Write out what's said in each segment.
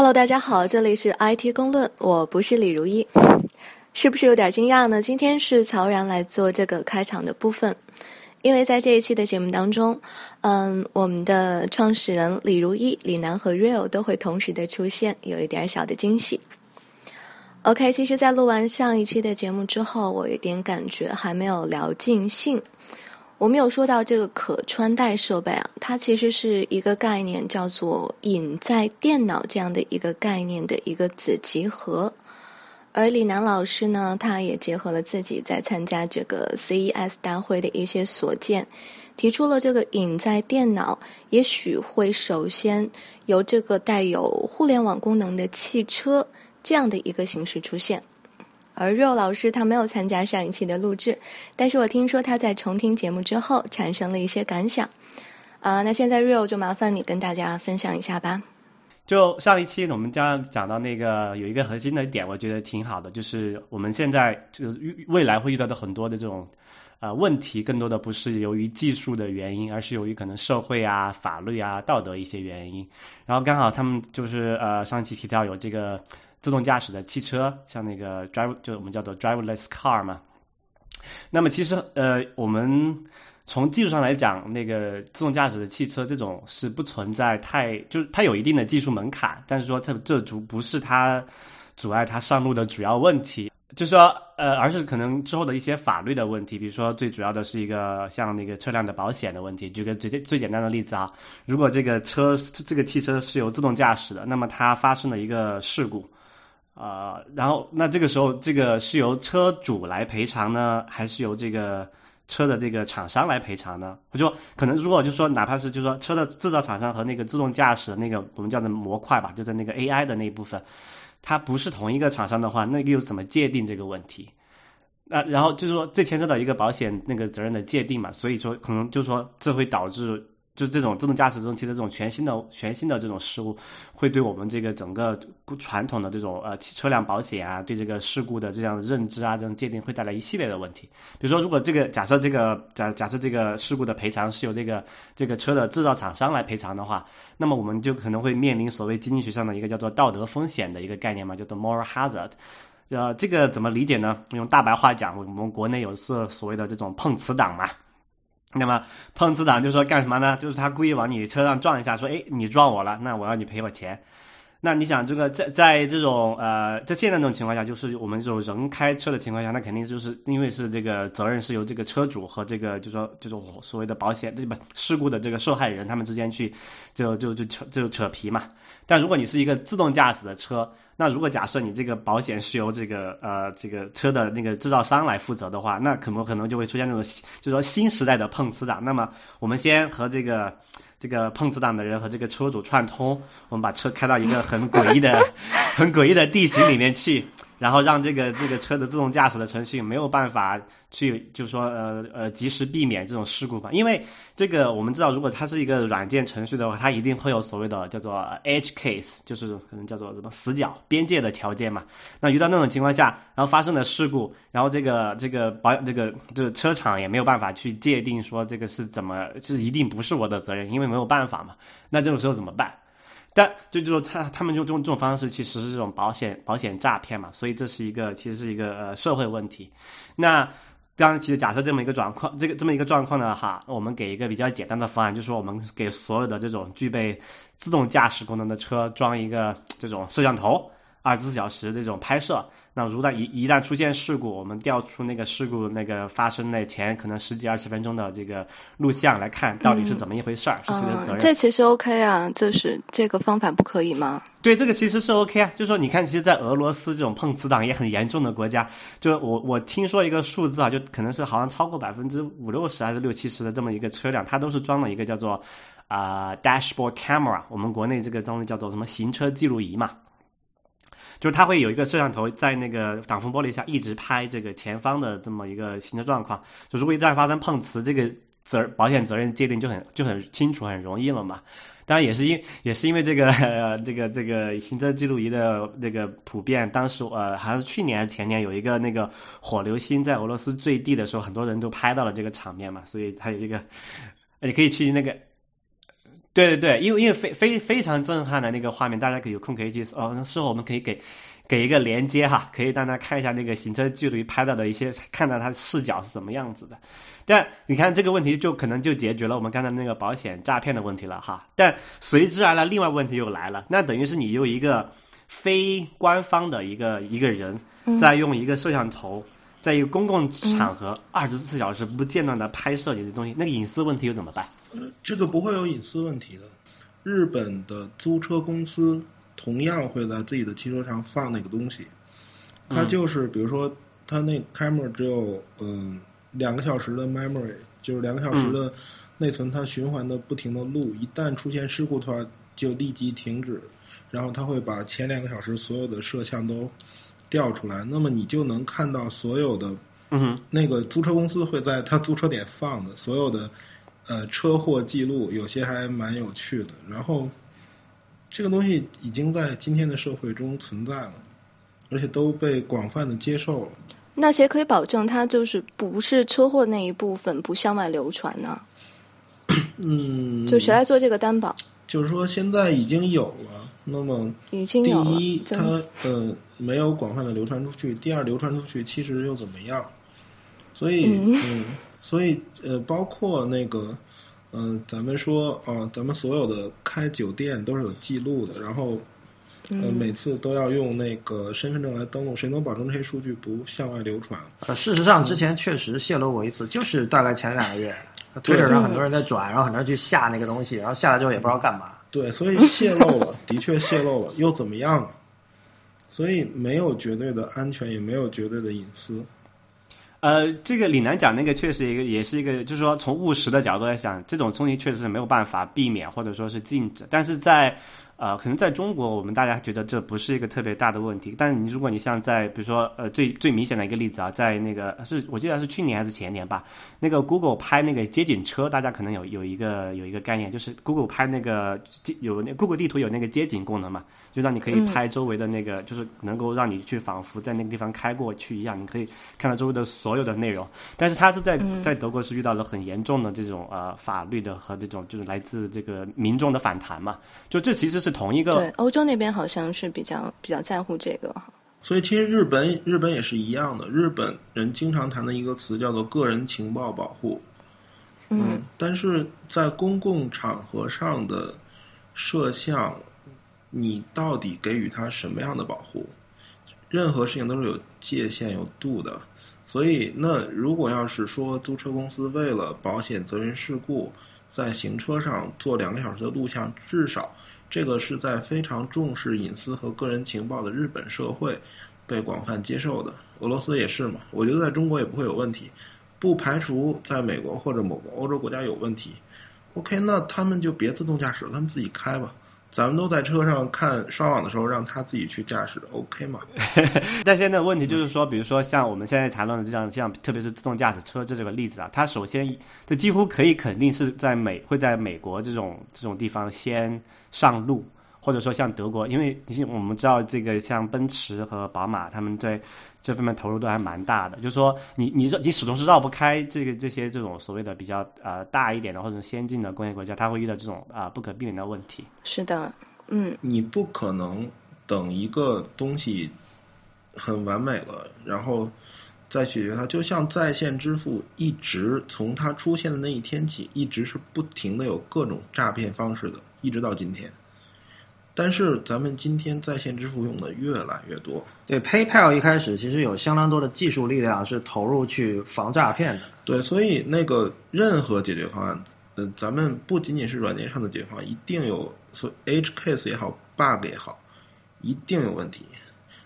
Hello，大家好，这里是 IT 公论，我不是李如一，是不是有点惊讶呢？今天是曹然来做这个开场的部分，因为在这一期的节目当中，嗯，我们的创始人李如一、李楠和 Real 都会同时的出现，有一点小的惊喜。OK，其实，在录完上一期的节目之后，我有点感觉还没有聊尽兴。我们有说到这个可穿戴设备啊，它其实是一个概念，叫做隐在电脑这样的一个概念的一个子集合。而李楠老师呢，他也结合了自己在参加这个 CES 大会的一些所见，提出了这个隐在电脑也许会首先由这个带有互联网功能的汽车这样的一个形式出现。而 Real 老师他没有参加上一期的录制，但是我听说他在重听节目之后产生了一些感想，啊，那现在 Real 就麻烦你跟大家分享一下吧。就上一期我们将讲到那个有一个核心的点，我觉得挺好的，就是我们现在就是未来会遇到的很多的这种呃问题，更多的不是由于技术的原因，而是由于可能社会啊、法律啊、道德一些原因。然后刚好他们就是呃上期提到有这个。自动驾驶的汽车，像那个 drive 就我们叫做 driverless car 嘛。那么其实呃，我们从技术上来讲，那个自动驾驶的汽车这种是不存在太，就是它有一定的技术门槛，但是说它这主不是它阻碍它上路的主要问题，就是说呃，而是可能之后的一些法律的问题，比如说最主要的是一个像那个车辆的保险的问题。举个最最简单的例子啊，如果这个车这个汽车是由自动驾驶的，那么它发生了一个事故。呃，然后那这个时候，这个是由车主来赔偿呢，还是由这个车的这个厂商来赔偿呢？我就可能如果就说，哪怕是就说车的制造厂商和那个自动驾驶那个我们叫的模块吧，就在那个 AI 的那一部分，它不是同一个厂商的话，那又怎么界定这个问题？那然后就是说，这牵涉到一个保险那个责任的界定嘛，所以说可能就是说，这会导致。就这种自动驾驶这种汽车这种全新的全新的这种事物，会对我们这个整个传统的这种呃车辆保险啊，对这个事故的这样的认知啊，这种界定会带来一系列的问题。比如说，如果这个假设这个假假设这个事故的赔偿是由这个这个车的制造厂商来赔偿的话，那么我们就可能会面临所谓经济学上的一个叫做道德风险的一个概念嘛，叫做 moral hazard。呃，这个怎么理解呢？用大白话讲，我们国内有是所谓的这种碰瓷党嘛。那么碰瓷党就说干什么呢？就是他故意往你车上撞一下，说：“哎，你撞我了，那我要你赔我钱。”那你想，这个在在这种呃，在现在这种情况下，就是我们这种人开车的情况下，那肯定就是因为是这个责任是由这个车主和这个就说这种所谓的保险对不事故的这个受害人他们之间去就就就扯就扯皮嘛。但如果你是一个自动驾驶的车，那如果假设你这个保险是由这个呃这个车的那个制造商来负责的话，那可不可能就会出现那种就是说新时代的碰瓷党。那么我们先和这个。这个碰瓷党的人和这个车主串通，我们把车开到一个很诡异的、很诡异的地形里面去。然后让这个这个车的自动驾驶的程序没有办法去，就是说呃呃及时避免这种事故吧。因为这个我们知道，如果它是一个软件程序的话，它一定会有所谓的叫做 edge case，就是可能叫做什么死角边界的条件嘛。那遇到那种情况下，然后发生了事故，然后这个这个保这个这个车厂也没有办法去界定说这个是怎么是一定不是我的责任，因为没有办法嘛。那这种时候怎么办？但就就说他他们用这种这种方式其实是这种保险保险诈骗嘛，所以这是一个其实是一个呃社会问题。那当然其实假设这么一个状况，这个这么一个状况呢，哈，我们给一个比较简单的方案，就是说我们给所有的这种具备自动驾驶功能的车装一个这种摄像头，二十四小时这种拍摄。那如果一一旦出现事故，我们调出那个事故那个发生那前可能十几二十分钟的这个录像来看，到底是怎么一回事儿，是谁的责任？这其实 OK 啊，就是这个方法不可以吗？对，这个其实是 OK 啊。就是说，你看，其实，在俄罗斯这种碰瓷党也很严重的国家，就我我听说一个数字啊，就可能是好像超过百分之五六十还是六七十的这么一个车辆，它都是装了一个叫做啊 dashboard camera，我们国内这个东西叫做什么行车记录仪嘛。就是它会有一个摄像头在那个挡风玻璃下一直拍这个前方的这么一个行车状况。就如果一旦发生碰瓷，这个责保险责任界定就很就很清楚、很容易了嘛。当然也是因也是因为这个这个这个行车记录仪的这个普遍，当时呃好像是去年还是前年有一个那个火流星在俄罗斯坠地的时候，很多人都拍到了这个场面嘛。所以它有一个，你可以去那个。对对对，因为因为非非非常震撼的那个画面，大家可以有空可以去哦，事后我们可以给给一个连接哈，可以让大家看一下那个行车记录仪拍到的一些，看到它的视角是怎么样子的。但你看这个问题就可能就解决了我们刚才那个保险诈骗的问题了哈。但随之而来另外问题又来了，那等于是你有一个非官方的一个一个人在用一个摄像头，在一个公共场合二十四小时不间断的拍摄你的东西，那个隐私问题又怎么办？这个不会有隐私问题的。日本的租车公司同样会在自己的汽车上放那个东西，它就是比如说，它那 camera 只有嗯两个小时的 memory，就是两个小时的内存，它循环的不停的录，一旦出现事故的话就立即停止，然后它会把前两个小时所有的摄像都调出来，那么你就能看到所有的嗯那个租车公司会在它租车点放的所有的。呃，车祸记录有些还蛮有趣的。然后，这个东西已经在今天的社会中存在了，而且都被广泛的接受了。那谁可以保证它就是不是车祸那一部分不向外流传呢？嗯，就谁来做这个担保？就是说，现在已经有了。那么，已经有了。第一，它呃没有广泛的流传出去；第二，流传出去其实又怎么样？所以，嗯。所以，呃，包括那个，嗯，咱们说啊，咱们所有的开酒店都是有记录的，然后，呃，每次都要用那个身份证来登录，谁能保证这些数据不向外流传？呃，事实上，之前确实泄露过一次，就是大概前两个月，推特上很多人在转，然后很多人去下那个东西，然后下来之后也不知道干嘛。对，所以泄露了，的确泄露了，又怎么样啊？所以没有绝对的安全，也没有绝对的隐私。呃，这个李楠讲那个确实一个，也是一个，就是说从务实的角度来讲，这种冲击确实是没有办法避免或者说是禁止，但是在。呃，可能在中国，我们大家觉得这不是一个特别大的问题。但是你如果你像在，比如说，呃，最最明显的一个例子啊，在那个是我记得是去年还是前年吧，那个 Google 拍那个街景车，大家可能有有一个有一个概念，就是 Google 拍那个有那 Google 地图有那个街景功能嘛，就让你可以拍周围的那个，就是能够让你去仿佛在那个地方开过去一样，你可以看到周围的所有的内容。但是它是在在德国是遇到了很严重的这种呃法律的和这种就是来自这个民众的反弹嘛，就这其实是。同一个对，欧洲那边好像是比较比较在乎这个哈。所以其实日本日本也是一样的，日本人经常谈的一个词叫做个人情报保护。嗯，但是在公共场合上的摄像，你到底给予他什么样的保护？任何事情都是有界限、有度的。所以，那如果要是说租车公司为了保险责任事故，在行车上做两个小时的录像，至少这个是在非常重视隐私和个人情报的日本社会被广泛接受的。俄罗斯也是嘛？我觉得在中国也不会有问题，不排除在美国或者某个欧洲国家有问题。OK，那他们就别自动驾驶了，他们自己开吧。咱们都在车上看刷网的时候，让他自己去驾驶，OK 吗？但现在问题就是说，比如说像我们现在谈论的这样这样，特别是自动驾驶车这这个例子啊，它首先这几乎可以肯定是在美会在美国这种这种地方先上路。或者说像德国，因为我们知道这个像奔驰和宝马，他们在这方面投入都还蛮大的。就是说，你你你始终是绕不开这个这些这种所谓的比较呃大一点的或者先进的工业国家，它会遇到这种啊不可避免的问题。是的，嗯，你不可能等一个东西很完美了，然后再解决它。就像在线支付，一直从它出现的那一天起，一直是不停的有各种诈骗方式的，一直到今天。但是咱们今天在线支付用的越来越多。对，PayPal 一开始其实有相当多的技术力量是投入去防诈骗的。对，所以那个任何解决方案，呃，咱们不仅仅是软件上的解决方案，一定有所 H case 也好，bug 也好，一定有问题。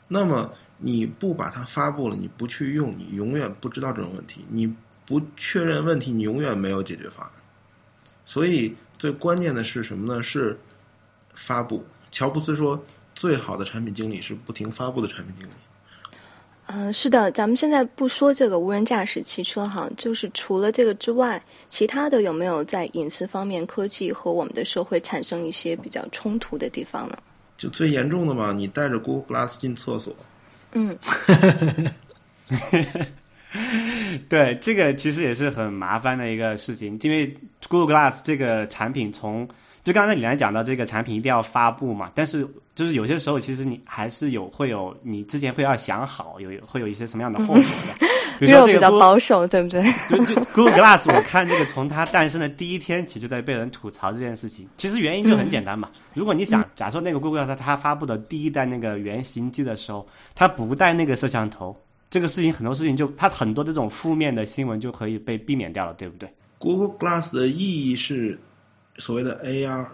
那么你不把它发布了，你不去用，你永远不知道这种问题。你不确认问题，你永远没有解决方案。所以最关键的是什么呢？是发布。乔布斯说：“最好的产品经理是不停发布的产品经理。”嗯，是的，咱们现在不说这个无人驾驶汽车哈，就是除了这个之外，其他的有没有在隐私方面，科技和我们的社会产生一些比较冲突的地方呢？就最严重的嘛，你带着 Google Glass 进厕所。嗯，对，这个其实也是很麻烦的一个事情，因为 Google Glass 这个产品从就刚才李兰讲到这个产品一定要发布嘛，但是就是有些时候其实你还是有会有你之前会要想好有会有一些什么样的后果的，比如说这个因为我比较保守，对不对？就就 Google Glass，我看这个从它诞生的第一天起就在被人吐槽这件事情。其实原因就很简单嘛，如果你想，假设那个 Google Glass 它发布的第一代那个原型机的时候，它不带那个摄像头，这个事情很多事情就它很多这种负面的新闻就可以被避免掉了，对不对？Google Glass 的意义是所谓的 AR，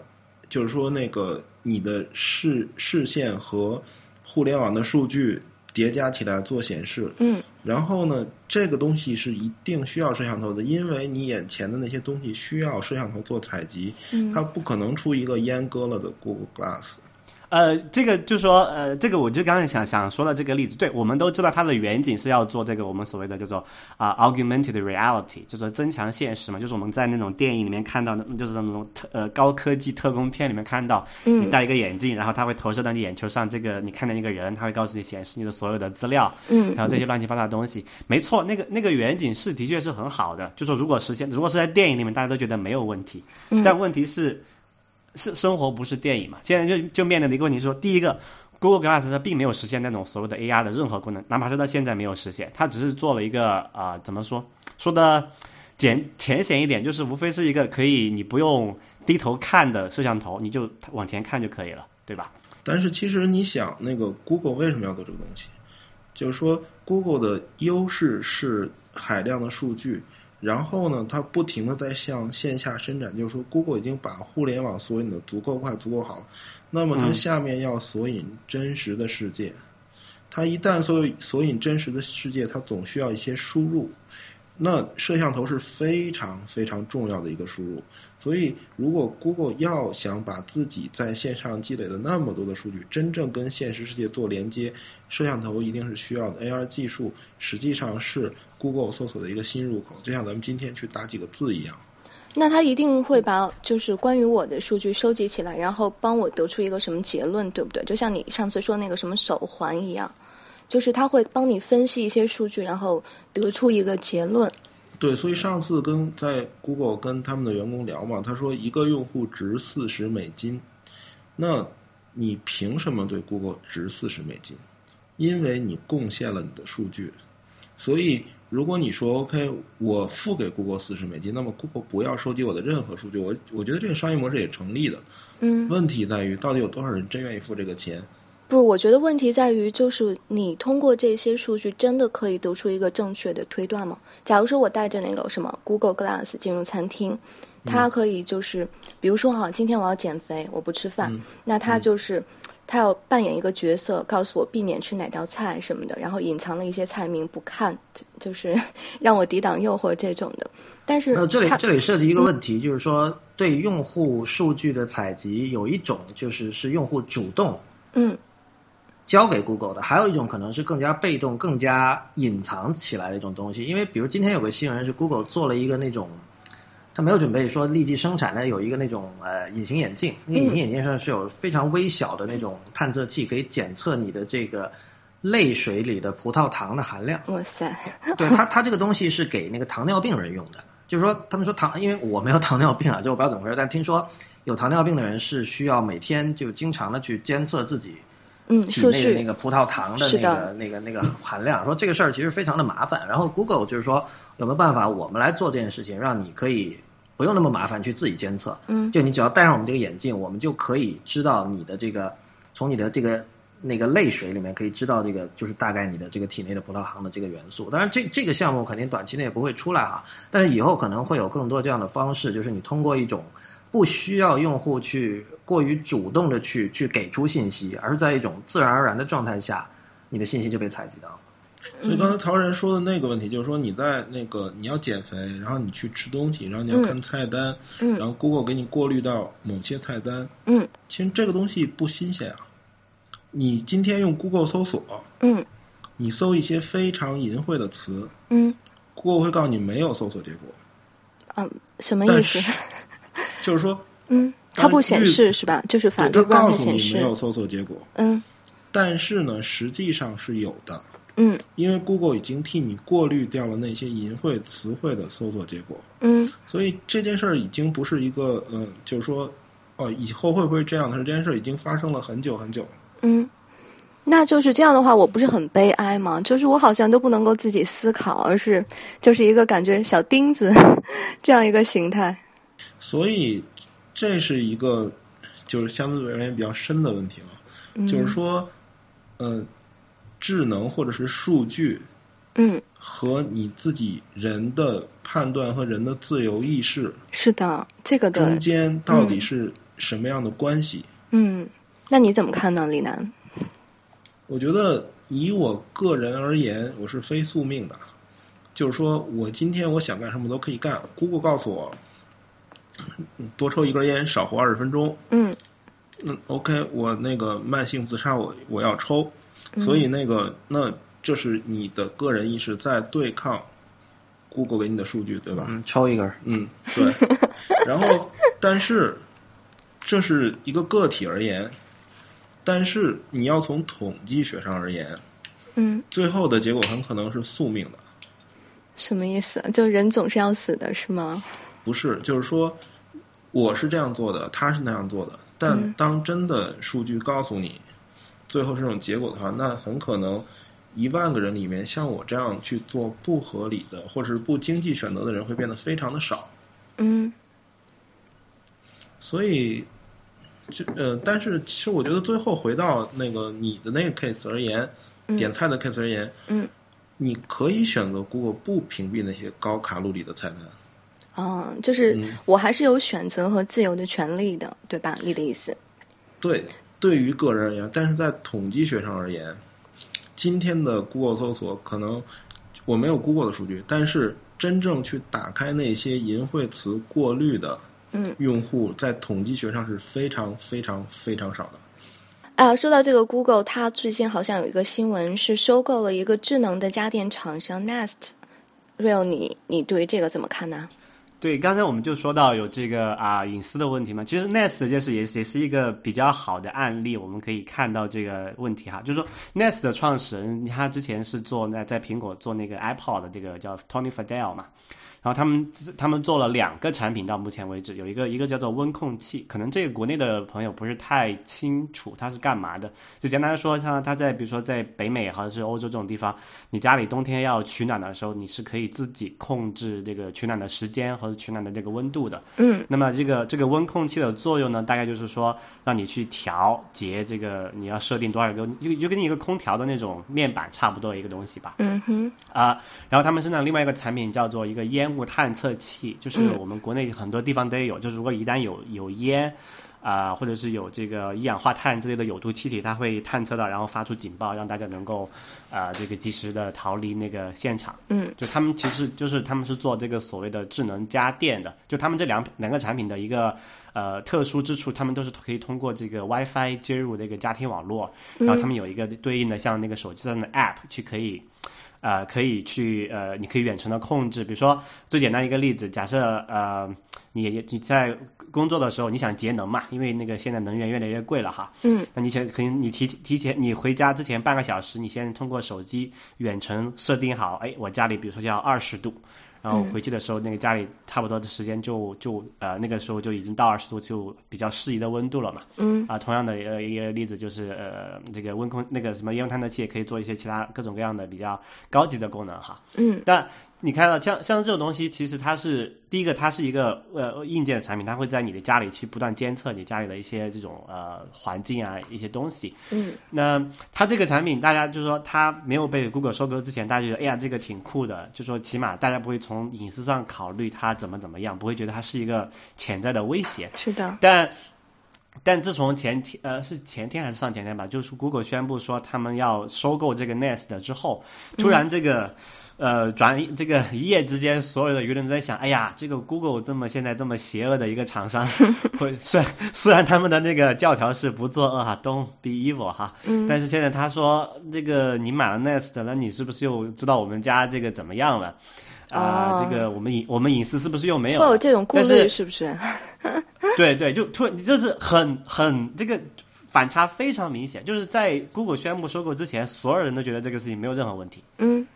就是说那个你的视视线和互联网的数据叠加起来做显示。嗯然后呢，这个东西是一定需要摄像头的，因为你眼前的那些东西需要摄像头做采集，嗯它不可能出一个阉割了的 Google Glass。呃，这个就说，呃，这个我就刚才想想说的这个例子，对，我们都知道它的远景是要做这个我们所谓的叫做啊、augmented reality，就是说增强现实嘛，就是我们在那种电影里面看到的，就是那种特呃高科技特工片里面看到，嗯。你戴一个眼镜，然后它会投射到你眼球上，这个你看到一个人，它会告诉你显示你的所有的资料，嗯。然后这些乱七八糟的东西，没错，那个那个远景是的确是很好的，就说如果实现，如果是在电影里面，大家都觉得没有问题，嗯。但问题是，是生活不是电影嘛？现在就就面临的一个问题说，第一个，Google Glass 它并没有实现那种所谓的 AR 的任何功能，哪怕是到现在没有实现，它只是做了一个啊、怎么说？说的简浅显一点，就是无非是一个可以你不用低头看的摄像头，你就往前看就可以了，对吧？但是其实你想，那个 Google 为什么要做这个东西？就是说，Google 的优势是海量的数据，然后呢，它不停的在向线下伸展。就是说，Google 已经把互联网索引的足够快、足够好，那么它嗯下面要索引真实的世界。它一旦索引索引真实的世界，它总需要一些输入。那摄像头是非常非常重要的一个输入，所以如果 Google 要想把自己在线上积累的那么多的数据真正跟现实世界做连接，摄像头一定是需要的。AR 技术实际上是 Google 搜索的一个新入口，就像咱们今天去打几个字一样。那他一定会把就是关于我的数据收集起来，然后帮我得出一个什么结论，对不对？就像你上次说那个什么手环一样，就是他会帮你分析一些数据，然后得出一个结论。对，所以上次跟在 Google 跟他们的员工聊嘛，他说一个用户值四十美金，那你凭什么对 Google 值四十美金？因为你贡献了你的数据，所以如果你说 OK，我付给 Google 四十美金，那么 Google 不要收集我的任何数据，我我觉得这个商业模式也成立的。嗯，问题在于，到底有多少人真愿意付这个钱？不，我觉得问题在于，就是你通过这些数据，真的可以得出一个正确的推断吗？假如说我带着那个什么 Google Glass 进入餐厅，它可以就是，比如说哈，今天我要减肥，我不吃饭，嗯那他就是。他要扮演一个角色，告诉我避免吃哪道菜什么的，然后隐藏了一些菜名不看，就就是 让我抵挡诱惑这种的。但是呃，这里这里涉及一个问题，就是说对用户数据的采集，有一种就是是用户主动嗯交给 Google 的，还有一种可能是更加被动、更加隐藏起来的一种东西。因为比如今天有个新闻是 Google 做了一个那种，他没有准备说立即生产的，有一个那种呃隐形眼镜，那个隐形眼镜上是有非常微小的那种探测器，可以检测你的这个泪水里的葡萄糖的含量。哇塞，对它，它这个东西是给那个糖尿病人用的。就是说，他们说糖，因为我没有糖尿病啊，就我不知道怎么回事，但听说有糖尿病的人是需要每天就经常的去监测自己嗯，数体内的那个葡萄糖的那个的那个那个含量，说这个事儿其实非常的麻烦。然后 Google 就是说有没有办法我们来做这件事情，让你可以不用那么麻烦去自己监测，嗯就你只要戴上我们这个眼镜，我们就可以知道你的这个从你的这个那个泪水里面可以知道这个就是大概你的这个体内的葡萄糖的这个元素。当然这这个项目肯定短期内也不会出来哈，但是以后可能会有更多这样的方式，就是你通过一种不需要用户去过于主动的去去给出信息，而是在一种自然而然的状态下，你的信息就被采集到了。所以刚才曹仁说的那个问题，就是说你在那个你要减肥，然后你去吃东西，然后你要看菜单，嗯然后 Google 给你过滤到某些菜单，嗯其实这个东西不新鲜啊。你今天用 Google 搜索，嗯你搜一些非常淫秽的词嗯，Google 会告诉你没有搜索结果，嗯，什么意思？就是说，嗯，它不显示是吧？就是法对，律不让它告诉它显示你没。有搜索结果，嗯但是呢，实际上是有的，嗯因为 Google 已经替你过滤掉了那些淫秽词汇的搜索结果。嗯所以这件事儿已经不是一个，嗯、就是说哦，以后会不会这样？的事这件事已经发生了很久很久了。嗯，那就是这样的话，我不是很悲哀吗？就是我好像都不能够自己思考，而是就是一个感觉小钉子 这样一个形态。所以这是一个就是相对而言比较深的问题了。嗯、就是说，呃，智能或者是数据，嗯，和你自己人的判断和人的自由意识是的，这个的中间到底是什么样的关系？嗯，那你怎么看呢，李楠？我觉得以我个人而言，我是非宿命的，就是说我今天我想干什么都可以干。Google 告诉我，多抽一根烟，少活二十分钟。嗯那，OK，我那个慢性自杀我我要抽，所以那个那这是你的个人意识在对抗 Google 给你的数据，对吧？嗯，抽一根儿，嗯，对。然后，但是这是一个个体而言，但是你要从统计学上而言，嗯，最后的结果很可能是宿命的。什么意思？就人总是要死的，是吗？不是，就是说我是这样做的，他是那样做的。但嗯当真的数据告诉你最后这种结果的话，那很可能一万个人里面像我这样去做不合理的或者是不经济选择的人会变得非常的少。嗯所以，就呃，但是其实我觉得最后回到那个你的那个 case 而言，嗯点菜的 case 而言，嗯，你可以选择 Google 不屏蔽那些高卡路里的菜单。哦，就是嗯我还是有选择和自由的权利的，对吧？你的意思？对，对于个人而言，但是在统计学上而言，今天的 Google 搜索可能我没有 Google 的数据，但是真正去打开那些淫秽词过滤的嗯用户，在统计学上是非常非常非常少的。啊，说到这个 Google，它最近好像有一个新闻是收购了一个智能的家电厂商 Nest。Real，你你对于这个怎么看呢？对，刚才我们就说到有这个啊隐私的问题嘛，其实 Nest 就是也也是一个比较好的案例，我们可以看到这个问题哈，就是说 Nest 的创始人他之前是做那在苹果做那个 Apple 的这个叫 Tony f a d e l 嘛，然后他们他们做了两个产品到目前为止，有一个一个叫做温控器，可能这个国内的朋友不是太清楚它是干嘛的，就简单说，像它在比如说在北美或者是欧洲这种地方，你家里冬天要取暖的时候，你是可以自己控制这个取暖的时间和取暖的这个温度的。嗯那么这个这个温控器的作用呢，大概就是说让你去调节这个你要设定多少个，就就跟你一个空调的那种面板差不多一个东西吧。嗯哼啊、然后他们生产另外一个产品叫做一个烟雾探测器，就是嗯我们国内很多地方都有，就是如果一旦有有烟。啊、或者是有这个一氧化碳之类的有毒气体，它会探测到，然后发出警报，让大家能够啊、这个及时的逃离那个现场。嗯就他们其实就是他们是做这个所谓的智能家电的，就他们这两两个产品的一个呃特殊之处，他们都是可以通过这个 WiFi 接入这个家庭网络，然后他们有一个对应的像那个手机上的 App 去可以。呃，可以去呃，你可以远程的控制，比如说最简单一个例子，假设呃，你你在工作的时候你想节能嘛，因为那个现在能源越来越贵了哈，嗯。那你想可能你提提前你回家之前半个小时，你先通过手机远程设定好，哎，我家里比如说要二十度，然后回去的时候那个家里差不多的时间就就呃那个时候就已经到二十度，就比较适宜的温度了嘛。嗯啊，同样的呃一个例子就是呃这个温控那个什么烟雾探测器也可以做一些其他各种各样的比较高级的功能哈。嗯但你看到像像这种东西，其实它是第一个，它是一个呃硬件的产品，它会在你的家里去不断监测你家里的一些这种呃环境啊一些东西。嗯那它这个产品，大家就是说它没有被 Google 收购之前，大家觉得哎呀这个挺酷的，就说起码大家不会从隐私上考虑它怎么怎么样，不会觉得它是一个潜在的威胁。是的但但自从前天呃是前天还是上前天吧，就是 Google 宣布说他们要收购这个 Nest 之后，突然这个、呃转这个一夜之间，所有的舆论都在想，哎呀，这个 Google 这么现在这么邪恶的一个厂商，会虽然虽然他们的那个教条是不作恶哈，Don't be evil 哈，嗯但是现在他说这个你买了 Nest，那你是不是又知道我们家这个怎么样了？啊、哦这个我们隐我们隐私是不是又没有了？会有这种顾虑，是不是？对对，就突然就是很很这个反差非常明显，就是在 Google 宣布收购之前，所有人都觉得这个事情没有任何问题，嗯。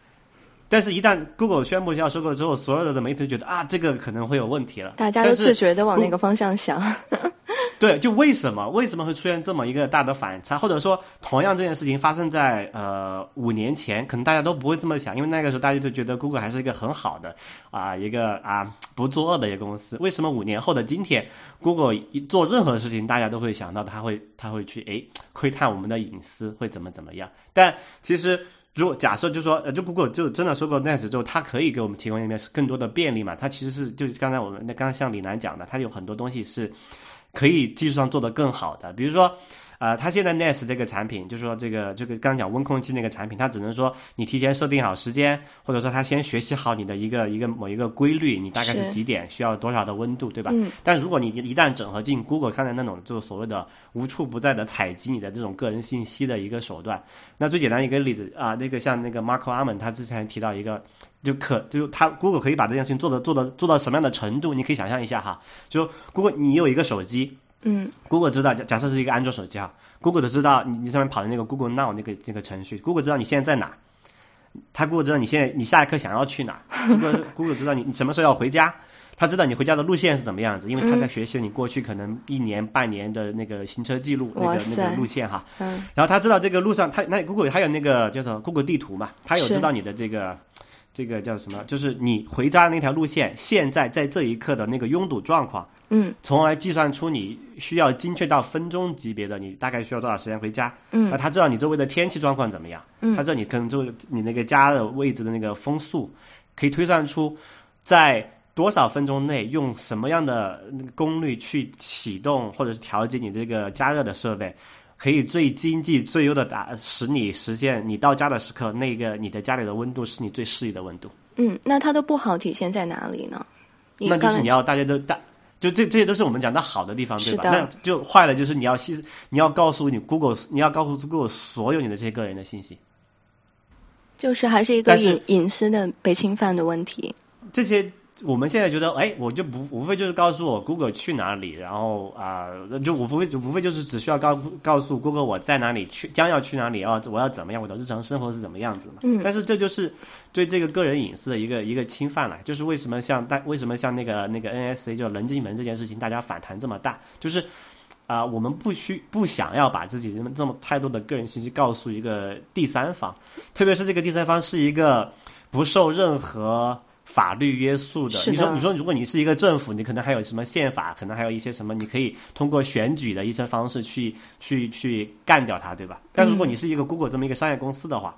但是一旦 Google 宣布要收购之后，所有的媒体都觉得啊，这个可能会有问题了。大家都自觉的往那个方向想。对，就为什么为什么会出现这么一个大的反差，或者说同样这件事情发生在呃五年前，可能大家都不会这么想，因为那个时候大家就觉得 Google 还是一个很好的啊、一个啊不作恶的一个公司。为什么五年后的今天，Google 一做任何事情，大家都会想到他会他会去诶窥探我们的隐私，会怎么怎么样？但其实。如果假设就说，呃，就 Google 就真的收购 Nest 之后，它可以给我们提供一面更多的便利嘛？它其实是就是刚才我们那刚刚像李楠讲的，它有很多东西是可以技术上做得更好的，比如说。呃，它现在 Nest 这个产品，就是说这个这个刚刚讲温控器那个产品，它只能说你提前设定好时间，或者说它先学习好你的一个一个某一个规律，你大概是是几点需要多少的温度，对吧？嗯但如果你一旦整合进 Google 刚才那种就是所谓的无处不在的采集你的这种个人信息的一个手段，那最简单一个例子啊，那个像那个 Marco Arman 他之前提到一个，就可就他 Google 可以把这件事情做的做的做到什么样的程度？你可以想象一下哈，就 Google 你有一个手机。嗯。Google 知道，假假设是一个安卓手机哈，Google 都知道你你上面跑的那个 Google Now 那个那个程序，Google 知道你现在在哪，他 Google 知道你现在你下一刻想要去哪，Google Google 知道你你什么时候要回家，他知道你回家的路线是怎么样子，因为他在学习你过去可能一年半年的那个行车记录那个那个路线哈，嗯。然后他知道这个路上，他那 Google 还有那个叫什么 Google 地图嘛，他有知道你的这个这个叫什么，就是你回家那条路线现在在这一刻的那个拥堵状况，嗯从而计算出你需要精确到分钟级别的，你大概需要多少时间回家。嗯那他知道你周围的天气状况怎么样，嗯他知道你可能就你那个家的位置的那个风速，可以推算出在多少分钟内用什么样的功率去启动或者是调节你这个加热的设备。可以最经济、最优的打，使你实现你到家的时刻，那个你的家里的温度是你最适宜的温度。嗯，那它的不好体现在哪里呢？那就是你要大家都大，就这这些都是我们讲的好的地方，对吧？那就坏了，就是你要细，你要告诉你 Google，你要告诉 Google 所有你的这些个人的信息，就是还是一个隐隐私的被侵犯的问题。这些我们现在觉得，哎，我就不无非就是告诉我 Google 去哪里，然后啊、就无非无非就是只需要告告诉 Google 我在哪里去，将要去哪里，啊我要怎么样，我的日常生活是怎么样子嘛。嗯但是这就是对这个个人隐私的一个一个侵犯了，就是为什么像大为什么像那个那个 NSA 就棱镜门这件事情，大家反弹这么大，就是。啊、我们不需不想要把自己这么这么太多的个人信息告诉一个第三方，特别是这个第三方是一个不受任何法律约束的。的你说，你说，如果你是一个政府，你可能还有什么宪法，可能还有一些什么，你可以通过选举的一些方式去去去干掉它，对吧？但如果你是一个 Google 这么一个商业公司的话，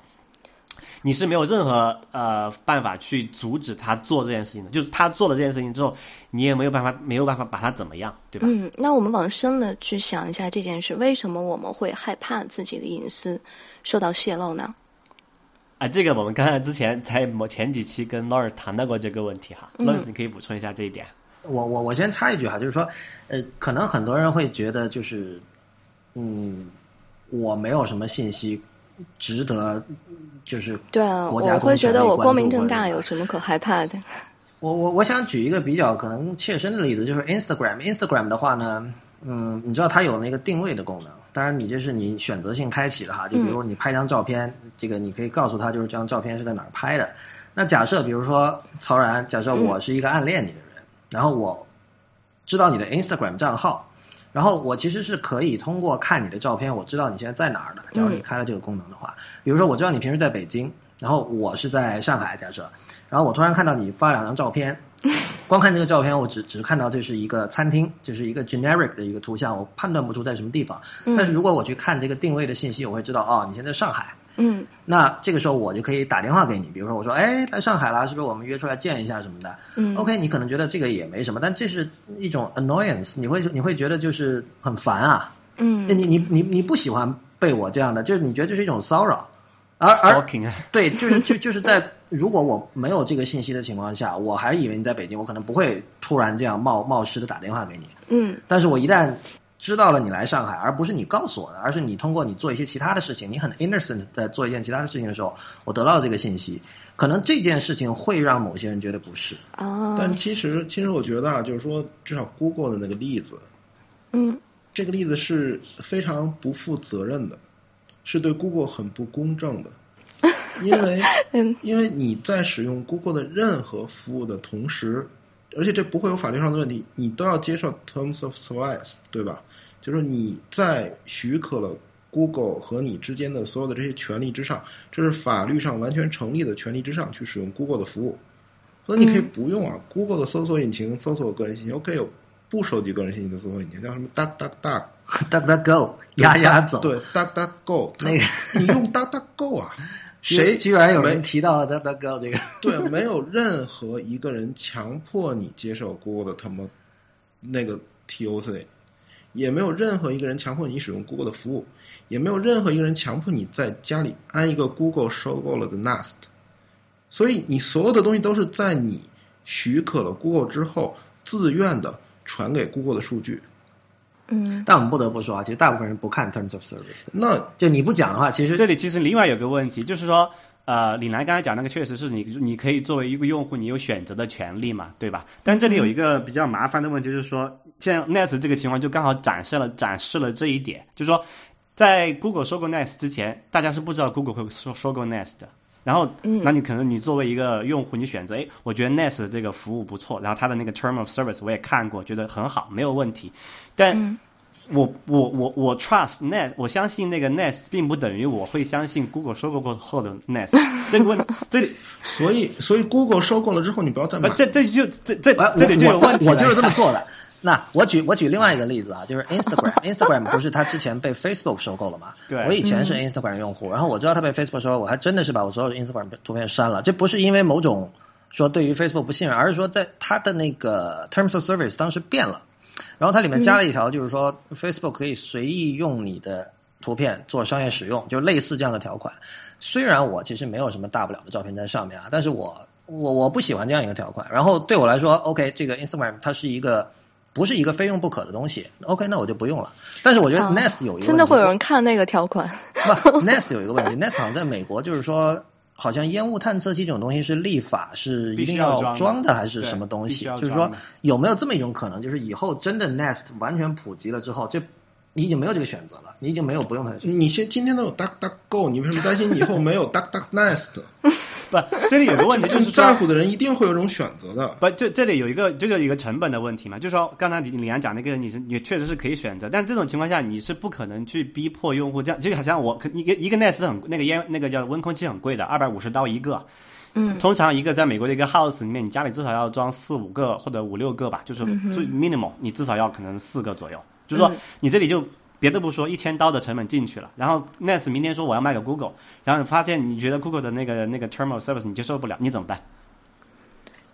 你是没有任何呃办法去阻止他做这件事情的。就是他做了这件事情之后，你也没有办法没有办法把他怎么样，对吧？嗯，那我们往深了去想一下这件事，为什么我们会害怕自己的隐私受到泄露呢？啊，这个我们刚才之前在某前几期跟 Lawrence 谈到过这个问题哈。嗯 Lawrence，你可以补充一下这一点。我我我先插一句哈，就是说，呃，可能很多人会觉得就是，嗯，我没有什么信息值得，就是对啊，国家我会觉得我光明正大，有什么可害怕的？我我我想举一个比较可能切身的例子，就是 Instagram。Instagram 的话呢，嗯，你知道它有那个定位的功能，当然你这是你选择性开启的哈。就比如你拍张照片，这个你可以告诉他就是这张照片是在哪儿拍的。那假设比如说曹然，假设我是一个暗恋你的人，然后我知道你的 Instagram 账号，然后我其实是可以通过看你的照片，我知道你现在在哪儿的。假如你开了这个功能的话，比如说我知道你平时在北京，然后我是在上海，假设，然后我突然看到你发两张照片，光看这个照片，我只只看到这是一个餐厅，就是一个 generic 的一个图像，我判断不出在什么地方。但是如果我去看这个定位的信息，我会知道哦，你现在上海。嗯那这个时候我就可以打电话给你，比如说我说，哎，来上海啦，是不是我们约出来见一下什么的？嗯 OK，你可能觉得这个也没什么，但这是一种 annoyance，你会你会觉得就是很烦啊，嗯你你你你不喜欢被我这样的，就是你觉得这是一种骚扰，而而对，就是就 就是在如果我没有这个信息的情况下，我还以为你在北京，我可能不会突然这样冒冒失的打电话给你，嗯。但是我一旦知道了你来上海，而不是你告诉我的，而是你通过你做一些其他的事情，你很 innocent 在做一件其他的事情的时候，我得到了这个信息，可能这件事情会让某些人觉得不是。啊，但其实，其实我觉得啊，就是说，至少 Google 的那个例子，嗯。这个例子是非常不负责任的，是对 Google 很不公正的，因为嗯因为你在使用 Google 的任何服务的同时，而且这不会有法律上的问题，你都要接受 terms of service，对吧？就是你在许可了 Google 和你之间的所有的这些权利之上，这是法律上完全成立的权利之上去使用 Google 的服务。所以你可以不用啊、g o o g l e 的搜索引擎搜索个人信息，OK 有不收集个人信息的搜索引擎，叫什么 Duck Duck Duck。DuckDuckGo 压压走，对，Duck Duck Go，那个你用 Duck Duck Go 啊？谁居然有人提到了 DuckDuckGo 这个，对，没有任何一个人强迫你接受 Google 的他妈那个 TOC，也没有任何一个人强迫你使用 Google 的服务，也没有任何一个人强迫你在家里安一个 Google 收购了的 Nest。所以你所有的东西都是在你许可了 Google 之后，自愿的传给 Google 的数据。嗯，但我们不得不说啊，其实大部分人不看 Terms of Service 的，那就你不讲的话，其实这里其实另外有个问题，就是说，呃，李楠刚才讲那个确实是你你可以作为一个用户，你有选择的权利嘛，对吧？但这里有一个比较麻烦的问题，就是说，现在 Nest 这个情况就刚好展示了展示了这一点，就是说，在 Google 收购 Nest 之前，大家是不知道 Google 会收收购 Nest 的。然后，那你可能你作为一个用户，你选择，哎，我觉得 Nest 的这个服务不错，然后它的那个 Term of Service 我也看过，觉得很好，没有问题。但我我我我 trust Nest，我相信那个 Nest，并不等于我会相信 Google 收购过后的 Nest。这个问这里所以所以 Google 收购了之后，你不要再买不。这这就这这这里就有问题了我就是这么做的。那我举我举另外一个例子啊，就是 Instagram，Instagram 不是它之前被 Facebook 收购了吗？对我以前是 Instagram 用户，然后我知道它被 Facebook 收购，我还真的是把我所有的 Instagram 图片删了。这不是因为某种说对于 Facebook 不信任，而是说在它的那个 Terms of Service 当时变了，然后它里面加了一条，就是说 Facebook 可以随意用你的图片做商业使用，就类似这样的条款。虽然我其实没有什么大不了的照片在上面啊，但是我我我不喜欢这样一个条款。然后对我来说，OK，这个 Instagram 它是一个不是一个非用不可的东西，OK，那我就不用了。但是我觉得啊 Nest 有一个真的会有人看那个条款？Nest 有一个问题，Nest 好像在美国就是说。好像烟雾探测器这种东西是立法是一定要装装的的还是什么东？西就是说有没有这么一种可能，就是以后真的 Nest 完全普及了之后，这你已经没有这个选择了，你已经没有不用它的选择。你现今天都有 Duck Duck Go，你为什么担心你以后没有 Duck Duck Nest？不，这里有个问题，就是，在乎的人一定会有这种选择的。不，这这里有一个，就是有一个成本的问题嘛，就是说，刚才李李阳讲那个，你是你确实是可以选择，但这种情况下，你是不可能去逼迫用户这样，就好像我一个一个 Nest 很那个烟那个叫温空气很贵的，二百五十刀一个。嗯，通常一个在美国的一个 house 里面，你家里至少要装四五个或者五六个吧，就是最 minimal，你至少要可能四个左右。就是说，你这里就别的不说，一千刀的成本进去了，然后 Nest 明天说我要卖给 Google，然后你发现你觉得 Google 的那个那个 term of service 你接受不了，你怎么办？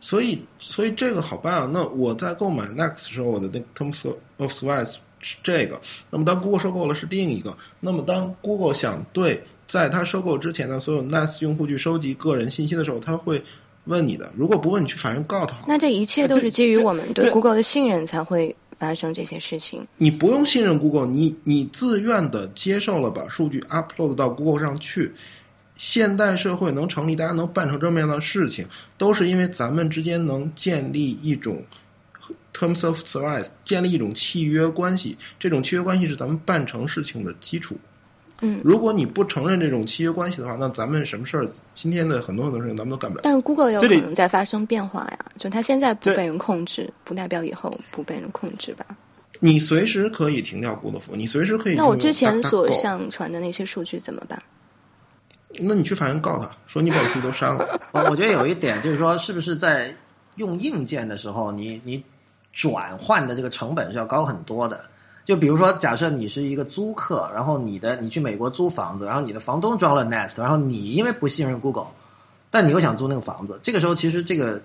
所以，所以这个好办啊。那我在购买 Next 的时候，我的那个 Terms of Service 是这个。那么当 Google 收购了是另一个。那么当 Google 想对在它收购之前的所有 Next 用户去收集个人信息的时候，它会问你的。如果不问，你去法院告他。那这一切都是基于我们对 Google 的信任才会发生这些事情。你不用信任 Google，你你自愿的接受了把数据 upload 到 Google 上去。现代社会能成立，大家能办成这么样的事情，都是因为咱们之间能建立一种 terms of service，建立一种契约关系。这种契约关系是咱们办成事情的基础。嗯如果你不承认这种契约关系的话，那咱们什么事儿，今天的很多很多事情咱们都干不了。但是 Google 有可能在发生变化呀，就它现在不被人控制，不代表以后不被人控制吧？你随时可以停掉 Google 服务，你随时可以。那我之前所上。上传的那些数据怎么办？那你去法院告他，说你把我数据都删了。我我觉得有一点就是说，是不是在用硬件的时候，你你转换的这个成本是要高很多的？就比如说，假设你是一个租客，然后你的你去美国租房子，然后你的房东装了 Nest，然后你因为不信任 Google，但你又想租那个房子，这个时候其实这个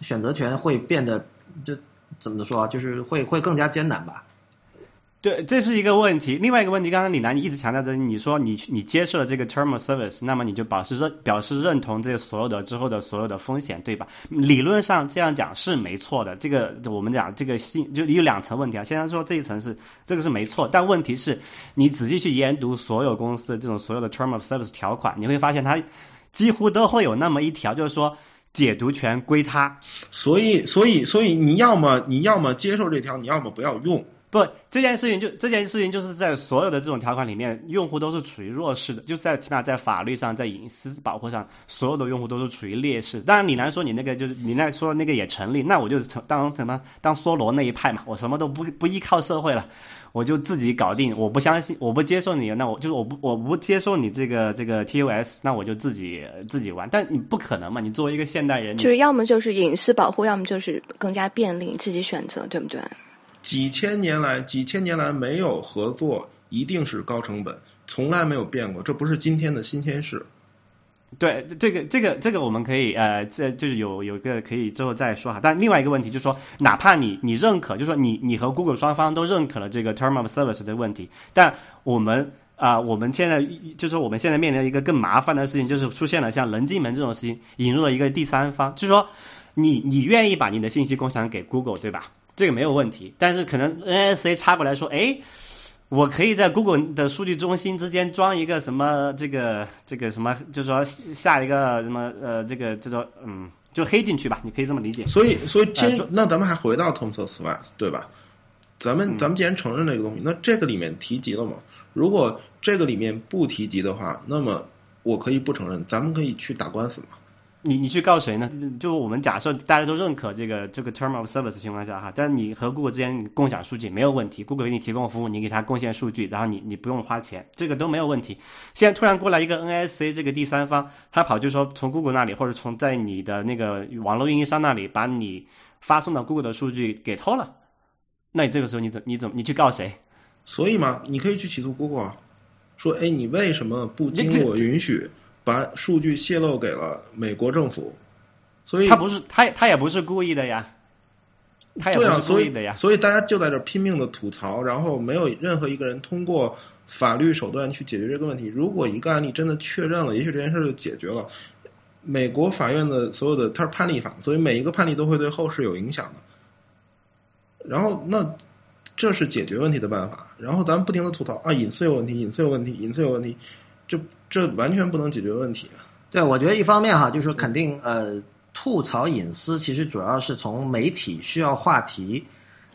选择权会变得就怎么说啊，就是会会更加艰难吧？对，这是一个问题。另外一个问题，刚刚李楠你一直强调着，你说你你接受了这个 term of service，那么你就表示认表示认同这所有的之后的所有的风险，对吧？理论上这样讲是没错的。这个我们讲这个信就有两层问题啊。先说这一层是这个是没错，但问题是你仔细去研读所有公司的这种所有的 term of service 条款，你会发现它几乎都会有那么一条，就是说解读权归他。所以，所以，所以你要么你要么接受这条，你要么不要用。不，这件事情就这件事情就是在所有的这种条款里面，用户都是处于弱势的，就是在起码在法律上，在隐私保护上，所有的用户都是处于劣势。当然，你来说你那个就是你那说那个也成立，那我就成当什么当梭罗那一派嘛，我什么都不不依靠社会了，我就自己搞定。我不相信，我不接受你，那我就是我不我不接受你这个这个 TOS，那我就自己自己玩。但你不可能嘛，你作为一个现代人，就是要么就是隐私保护，要么就是更加便利，自己选择，对不对？几千年来，几千年来没有合作，一定是高成本，从来没有变过，这不是今天的新鲜事。对，这个这个这个我们可以呃，这就是有有一个可以之后再说哈。但另外一个问题就是说，哪怕你你认可，就是说你你和 Google 双方都认可了这个 Term of Service 的问题，但我们啊、我们现在就是说我们现在面临一个更麻烦的事情，就是出现了像人进门这种事情，引入了一个第三方，就是说你你愿意把你的信息共享给 Google 对吧？这个没有问题，但是可能 NSA 插过来说，哎。我可以在 Google 的数据中心之间装一个什么这个这个什么，就是说下一个什么呃这个叫做嗯就黑进去吧，你可以这么理解。所以，所以今、呃那咱们还回到 of Service 对吧？咱们咱们既然承认这个东西，那这个里面提及了吗？如果这个里面不提及的话，那么我可以不承认，咱们可以去打官司嘛？你你去告谁呢？就我们假设大家都认可这个这个 term of service 情况下哈，但你和 Google 之间你共享数据没有问题，Google 给你提供服务，你给他贡献数据，然后你你不用花钱，这个都没有问题。现在突然过来一个 NSA 这个第三方，他跑就说从 Google 那里或者从在你的那个网络运营商那里把你发送到 Google 的数据给偷了，那你这个时候你怎你怎么你去告谁？所以嘛，你可以去起诉 Google，啊说，哎，你为什么不经这我允许把数据泄露给了美国政府？所以他不是他他也不是故意的呀，他也不是故意的呀。所以大家就在这拼命的吐槽，然后没有任何一个人通过法律手段去解决这个问题。如果一个案例真的确认了，也许这件事就解决了。美国法院的所有的它是判例法，所以每一个判例都会对后世有影响的。然后那这是解决问题的办法。然后咱们不停的吐槽啊，隐私有问题，隐私有问题，隐私有问题，这这完全不能解决问题啊。对，我觉得一方面哈，就是肯定呃，吐槽隐私其实主要是从媒体需要话题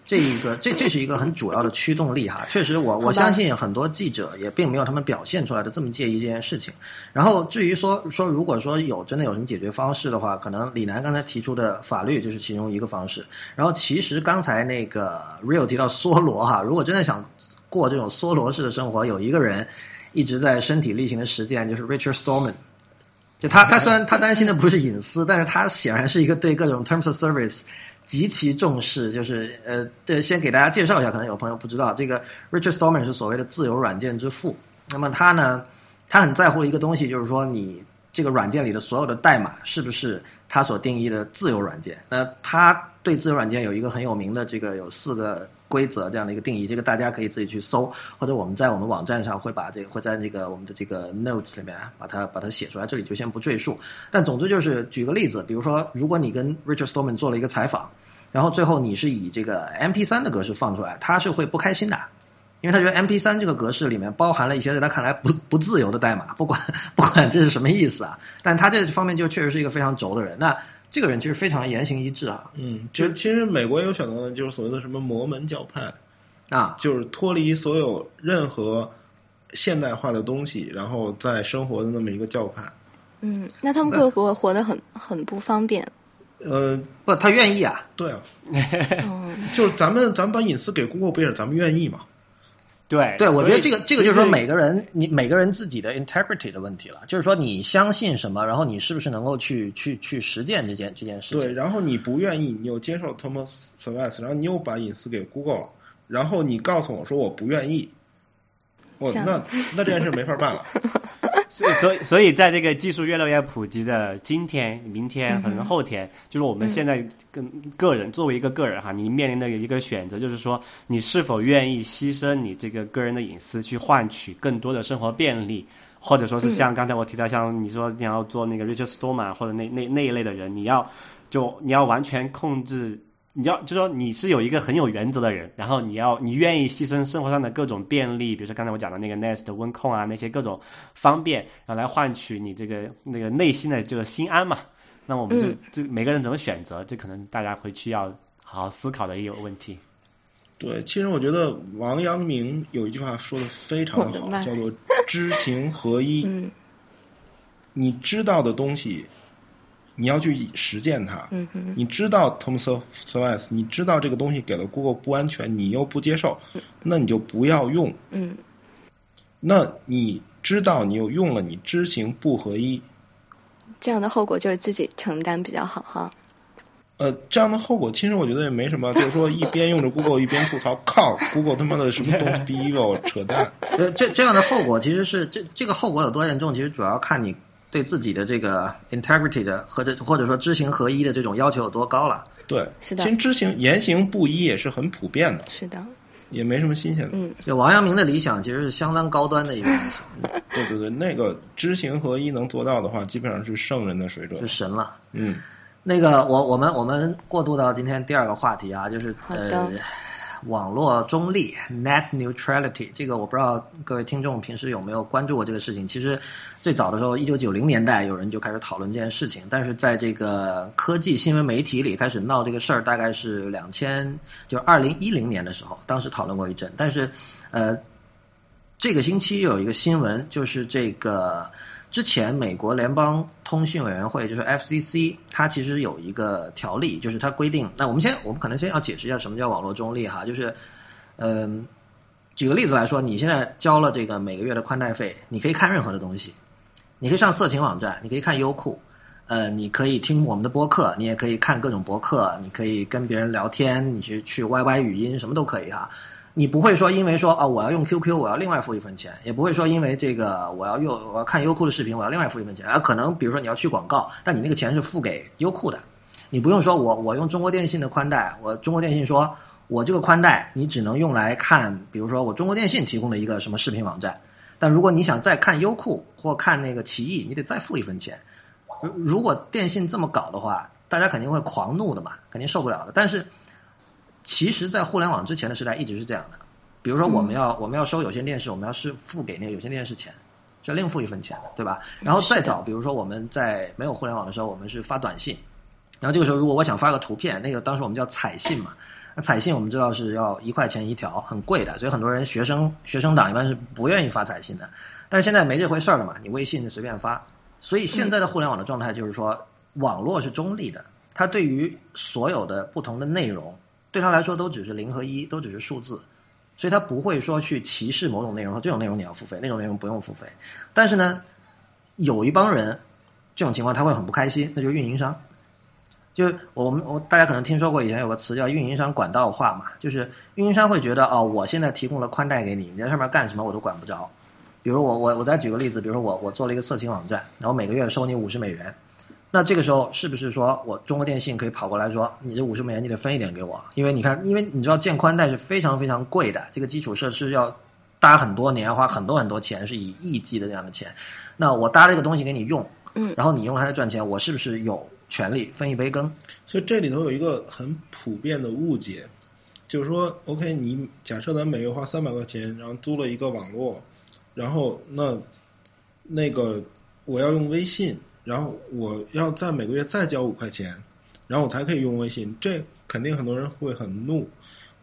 这一个，这这是一个很主要的驱动力哈。确实我，我相信很多记者也并没有他们表现出来的这么介意这件事情。然后至于说说，如果说有真的有什么解决方式的话，可能李楠刚才提出的法律就是其中一个方式。然后其实刚才那个 Real 提到梭罗哈，如果真的想过这种梭罗式的生活，有一个人一直在身体力行的实践，就是 Richard Stallman。就他，他虽然他担心的不是隐私，但是他显然是一个对各种 terms of service 极其重视。就是呃，这先给大家介绍一下，可能有朋友不知道，这个 Richard Stallman 是所谓的自由软件之父。那么他呢，他很在乎一个东西，就是说你这个软件里的所有的代码是不是他所定义的自由软件。那他对自由软件有一个很有名的这个有四个规则这样的一个定义，这个大家可以自己去搜，或者我们在我们网站上会把这个会在这个我们的这个 notes 里面把它把它写出来，这里就先不赘述。但总之就是举个例子，比如说如果你跟 Richard Stallman 做了一个采访，然后最后你是以这个 MP3 的格式放出来，他是会不开心的。因为他觉得 MP3 这个格式里面包含了一些在他看来不不自由的代码，不管不管这是什么意思啊，但他这方面就确实是一个非常轴的人。那这个人其实非常言行一致啊，嗯，就其实美国也有选择的，就是所谓的什么摩门教派，啊，就是脱离所有任何现代化的东西，然后在生活的那么一个教派。嗯，那他们会不会活得很很不方便？呃，不，他愿意啊，对啊，嗯，就是咱们咱们把隐私给 Google，不也是咱们愿意吗？对对，我觉得这个这个就是说每个个人你每个人自己的 interpret 的问题了，就是说你相信什么，然后你是不是能够去去去实践这件这件事对，然后你不愿意，你又接受 Thomas Service，然后你又把隐私给 Google 了，然后你告诉我说我不愿意，我这样那那这件事没法办了。所以，所以，所以，在这个技术越来越普及的今天、明天，可能后天，就是我们现在跟个人作为一个个人哈，你面临的一个选择，就是说，你是否愿意牺牲你这个个人的隐私，去换取更多的生活便利，或者说是像刚才我提到，像你说你要做那个 Richard Stallman 或者那那那一类的人，你要就你要完全控制。你要就说你是有一个很有原则的人，然后你要你愿意牺牲生活上的各种便利，比如说刚才我讲的那个 Nest 温控啊，那些各种方便，然后来换取你这个那个内心的这个心安嘛。那我们就、嗯这每个人怎么选择，这可能大家回去要好好思考的一个问题。对，其实我觉得王阳明有一句话说的非常好，叫做“知行合一 ”。嗯你知道的东西，你要去实践它。嗯哼，你知道 Tom Slice，你知道这个东西给了 Google 不安全，你又不接受，那你就不要用。嗯那你知道你又用了，你知行不合一，这样的后果就是自己承担比较好哈。呃，这样的后果其实我觉得也没什么，就是说一边用着 Google 一边吐槽，靠，Google 他妈的什么 don't be evil，扯淡。呃，这这样的后果其实是这这个后果有多严重，其实主要看你对自己的这个 integrity 的或者或者说知行合一的这种要求有多高了。对，是的其实知行言行不一也是很普遍的，是的，也没什么新鲜的。嗯就王阳明的理想其实是相当高端的一个东西，对对对，那个知行合一能做到的话，基本上是圣人的水准是。神了。嗯，那个，我我们我们过渡到今天第二个话题啊，就是好的呃，网络中立 （net neutrality）。这个我不知道各位听众平时有没有关注过这个事情。其实最早的时候，一九九零年代有人就开始讨论这件事情，但是在这个科技新闻媒体里开始闹这个事儿，大概是两千就是二零一零年的时候，当时讨论过一阵。但是呃，这个星期有一个新闻，就是这个之前美国联邦通讯委员会就是 FCC，它其实有一个条例，就是它规定。那我们先，我们可能先要解释一下什么叫网络中立哈，就是嗯、举个例子来说，你现在交了这个每个月的宽带费，你可以看任何的东西，你可以上色情网站，你可以看优酷。呃，你可以听我们的播客，你也可以看各种播客，你可以跟别人聊天，你去去 YY 语音，什么都可以哈。你不会说因为说啊、我要用 QQ 我要另外付一份钱，也不会说因为这个我要用我要看优酷的视频我要另外付一份钱，而可能比如说你要去广告，但你那个钱是付给优酷的，你不用说我我用中国电信的宽带，我中国电信说我这个宽带你只能用来看，比如说我中国电信提供的一个什么视频网站，但如果你想再看优酷或看那个奇异，你得再付一份钱。如如果电信这么搞的话，大家肯定会狂怒的嘛，肯定受不了的。但是，其实，在互联网之前的时代一直是这样的。比如说，我们要、我们要收有线电视，我们要是付给那个有线电视钱，是另付一份钱的，对吧？然后再早，比如说我们在没有互联网的时候，我们是发短信，然后这个时候如果我想发个图片，那个当时我们叫彩信嘛，那彩信我们知道是要一块钱一条，很贵的，所以很多人学生学生党一般是不愿意发彩信的。但是现在没这回事儿了嘛，你微信就随便发。所以现在的互联网的状态就是说，网络是中立的，它对于所有的不同的内容，对他来说都只是零和一，都只是数字，所以他不会说去歧视某种内容，说这种内容你要付费，那种内容不用付费。但是呢，有一帮人这种情况他会很不开心，那就是运营商。就我们我大家可能听说过以前有个词叫运营商管道化嘛，就是运营商会觉得哦，我现在提供了宽带给你，你在上面干什么我都管不着。比如我我我再举个例子，比如说我我做了一个色情网站，然后每个月收你五十美元，那这个时候是不是说我中国电信可以跑过来说，你这五十美元你得分一点给我？因为你看，因为你知道建宽带是非常非常贵的，这个基础设施要搭很多年，花很多很多钱，是以亿计的这样的钱。那我搭这个东西给你用，嗯然后你用它来赚钱，我是不是有权利分一杯羹？所以这里头有一个很普遍的误解，就是说，OK，你假设咱每月花三百块钱，然后租了一个网络，然后那那个我要用微信，然后我要在每个月再交五块钱，然后我才可以用微信，这肯定很多人会很怒。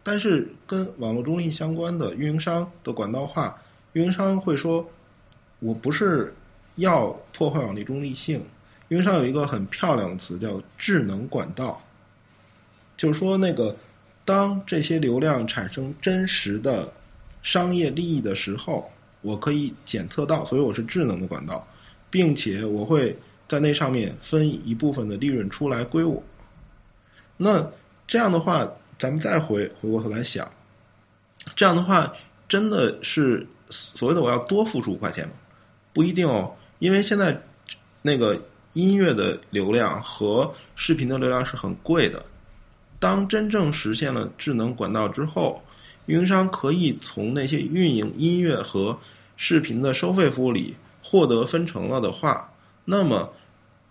但是跟网络中立相关的运营商的管道化，运营商会说，我不是要破坏网络中立性，运营商有一个很漂亮的词叫智能管道，就是说那个当这些流量产生真实的商业利益的时候，我可以检测到，所以我是智能的管道，并且我会在那上面分一部分的利润出来归我。那这样的话，咱们再回回过头来想，这样的话真的是所谓的我要多付出五块钱吗？不一定哦，因为现在那个音乐的流量和视频的流量是很贵的。当真正实现了智能管道之后，运营商可以从那些运营音乐和视频的收费服务里获得分成了的话，那么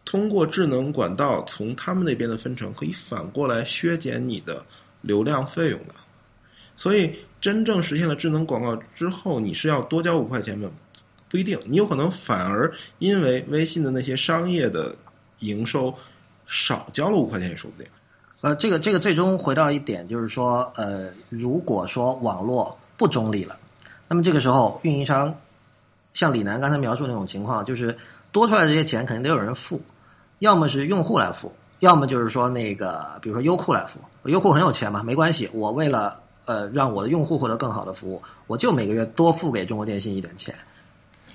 通过智能管道从他们那边的分成，可以反过来削减你的流量费用的。所以，真正实现了智能广告之后，你是要多交五块钱吗？不一定，你有可能反而因为微信的那些商业的营收少交了五块钱也说不定。呃，这个这个最终回到一点，就是说，呃，如果说网络不中立了，那么这个时候运营商像李楠刚才描述那种情况，就是多出来的这些钱肯定得有人付，要么是用户来付，要么就是说那个比如说优酷来付，优酷很有钱嘛，没关系，我为了呃让我的用户获得更好的服务，我就每个月多付给中国电信一点钱。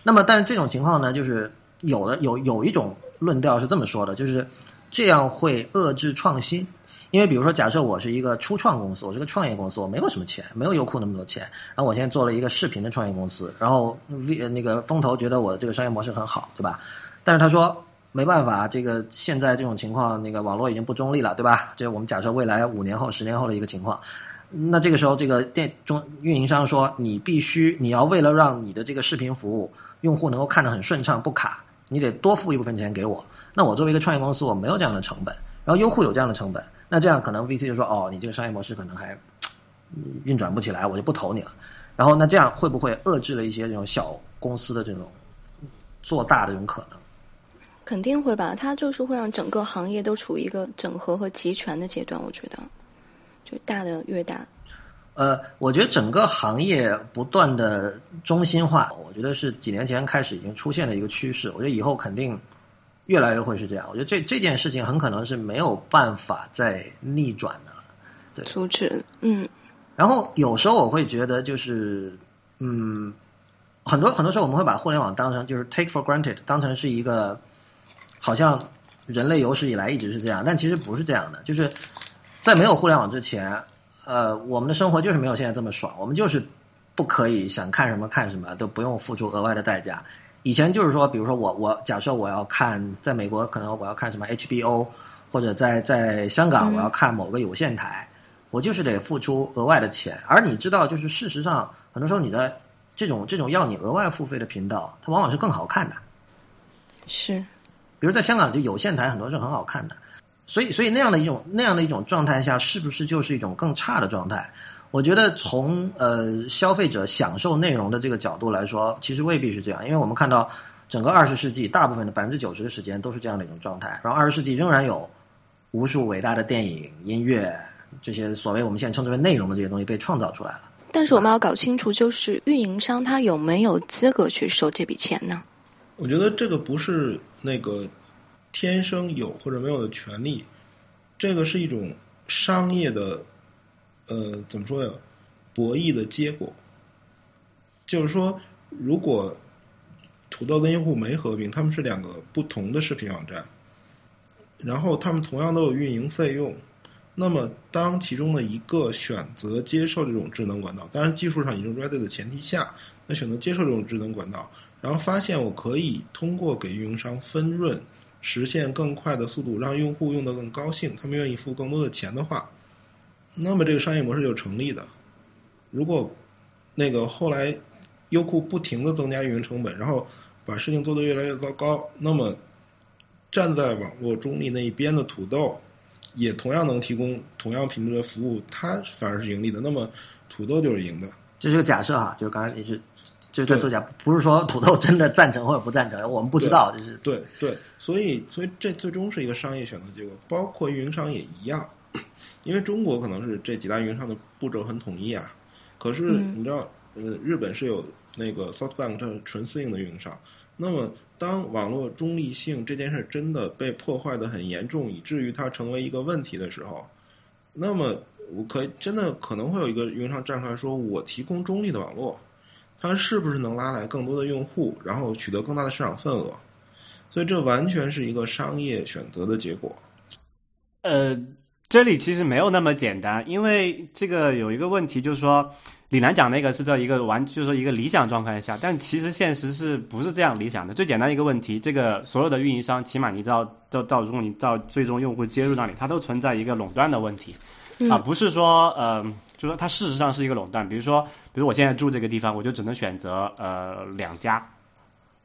那么，但是这种情况呢，就是有的有有一种论调是这么说的，就是这样会遏制创新。因为比如说，假设我是一个初创公司，我是个创业公司，我没有什么钱，没有优酷那么多钱，然后我现在做了一个视频的创业公司，然后 V 那个风投觉得我的这个商业模式很好，对吧？但是他说没办法，这个现在这种情况，那个网络已经不中立了，对吧？这我们假设未来五年后、十年后的一个情况。那这个时候，这个电中运营商说，你必须你要为了让你的这个视频服务用户能够看得很顺畅不卡，你得多付一部分钱给我。那我作为一个创业公司，我没有这样的成本，然后优酷有这样的成本。那这样可能 VC 就说哦，你这个商业模式可能还运转不起来，我就不投你了。然后那这样会不会遏制了一些这种小公司的这种做大的这种可能？肯定会吧，它就是会让整个行业都处于一个整合和集权的阶段。我觉得，就大的越大。呃，我觉得整个行业不断的中心化，我觉得是几年前开始已经出现的一个趋势。我觉得以后肯定。越来越会是这样，我觉得这这件事情很可能是没有办法再逆转的了，对，阻止，嗯。然后有时候我会觉得，就是嗯，很多很多时候我们会把互联网当成就是 take for granted，当成是一个好像人类有史以来一直是这样，但其实不是这样的。就是在没有互联网之前，呃，我们的生活就是没有现在这么爽，我们就是不可以想看什么看什么都不用付出额外的代价。以前就是说，比如说我我假设我要看，在美国可能我要看什么 HBO，或者在在香港我要看某个有线台，我就是得付出额外的钱。而你知道，就是事实上，很多时候你的这种这种要你额外付费的频道，它往往是更好看的。是，比如在香港，就有线台很多是很好看的。所以，所以那样的一种那样的一种状态下，是不是就是一种更差的状态？我觉得从呃消费者享受内容的这个角度来说，其实未必是这样，因为我们看到整个二十世纪大部分的百分之九十的时间都是这样的一种状态，然后二十世纪仍然有无数伟大的电影、音乐这些所谓我们现在称之为内容的这些东西被创造出来了。但是我们要搞清楚，就是运营商他有没有资格去收这笔钱呢？我觉得这个不是那个天生有或者没有的权利，这个是一种商业的。呃，怎么说呀？博弈的结果，就是说，如果土豆跟优酷没合并，他们是两个不同的视频网站，然后他们同样都有运营费用，那么当其中的一个选择接受这种智能管道，当然技术上已经 ready 的前提下，那选择接受这种智能管道，然后发现我可以通过给运营商分润，实现更快的速度，让用户用的更高兴，他们愿意付更多的钱的话。那么这个商业模式就成立的。如果那个后来优酷不停的增加运营成本，然后把事情做得越来越糟糕，那么站在网络中立那一边的土豆也同样能提供同样品质的服务，它反而是盈利的。那么土豆就是赢的。这是个假设哈，就是刚才你是就是在做假，不是说土豆真的赞成或者不赞成，我们不知道。就是对对，所以所以这最终是一个商业选择结果，包括运营商也一样。因为中国可能是这几大运营商的步骤很统一啊，可是你知道，呃，日本是有那个 SoftBank 这纯私营的运营商。那么，当网络中立性这件事真的被破坏的很严重，以至于它成为一个问题的时候，那么我可以真的可能会有一个运营商站出来说：“我提供中立的网络，它是不是能拉来更多的用户，然后取得更大的市场份额？”所以，这完全是一个商业选择的结果。呃。这里其实没有那么简单，因为这个有一个问题，就是说李楠讲那个是在一个完，就是说一个理想状态下，但其实现实是不是这样理想的？最简单一个问题，这个所有的运营商，起码你到到到，如果你到最终用户接入那里，它都存在一个垄断的问题，啊，不是说呃，就说它事实上是一个垄断。比如说，比如我现在住这个地方，我就只能选择呃两家。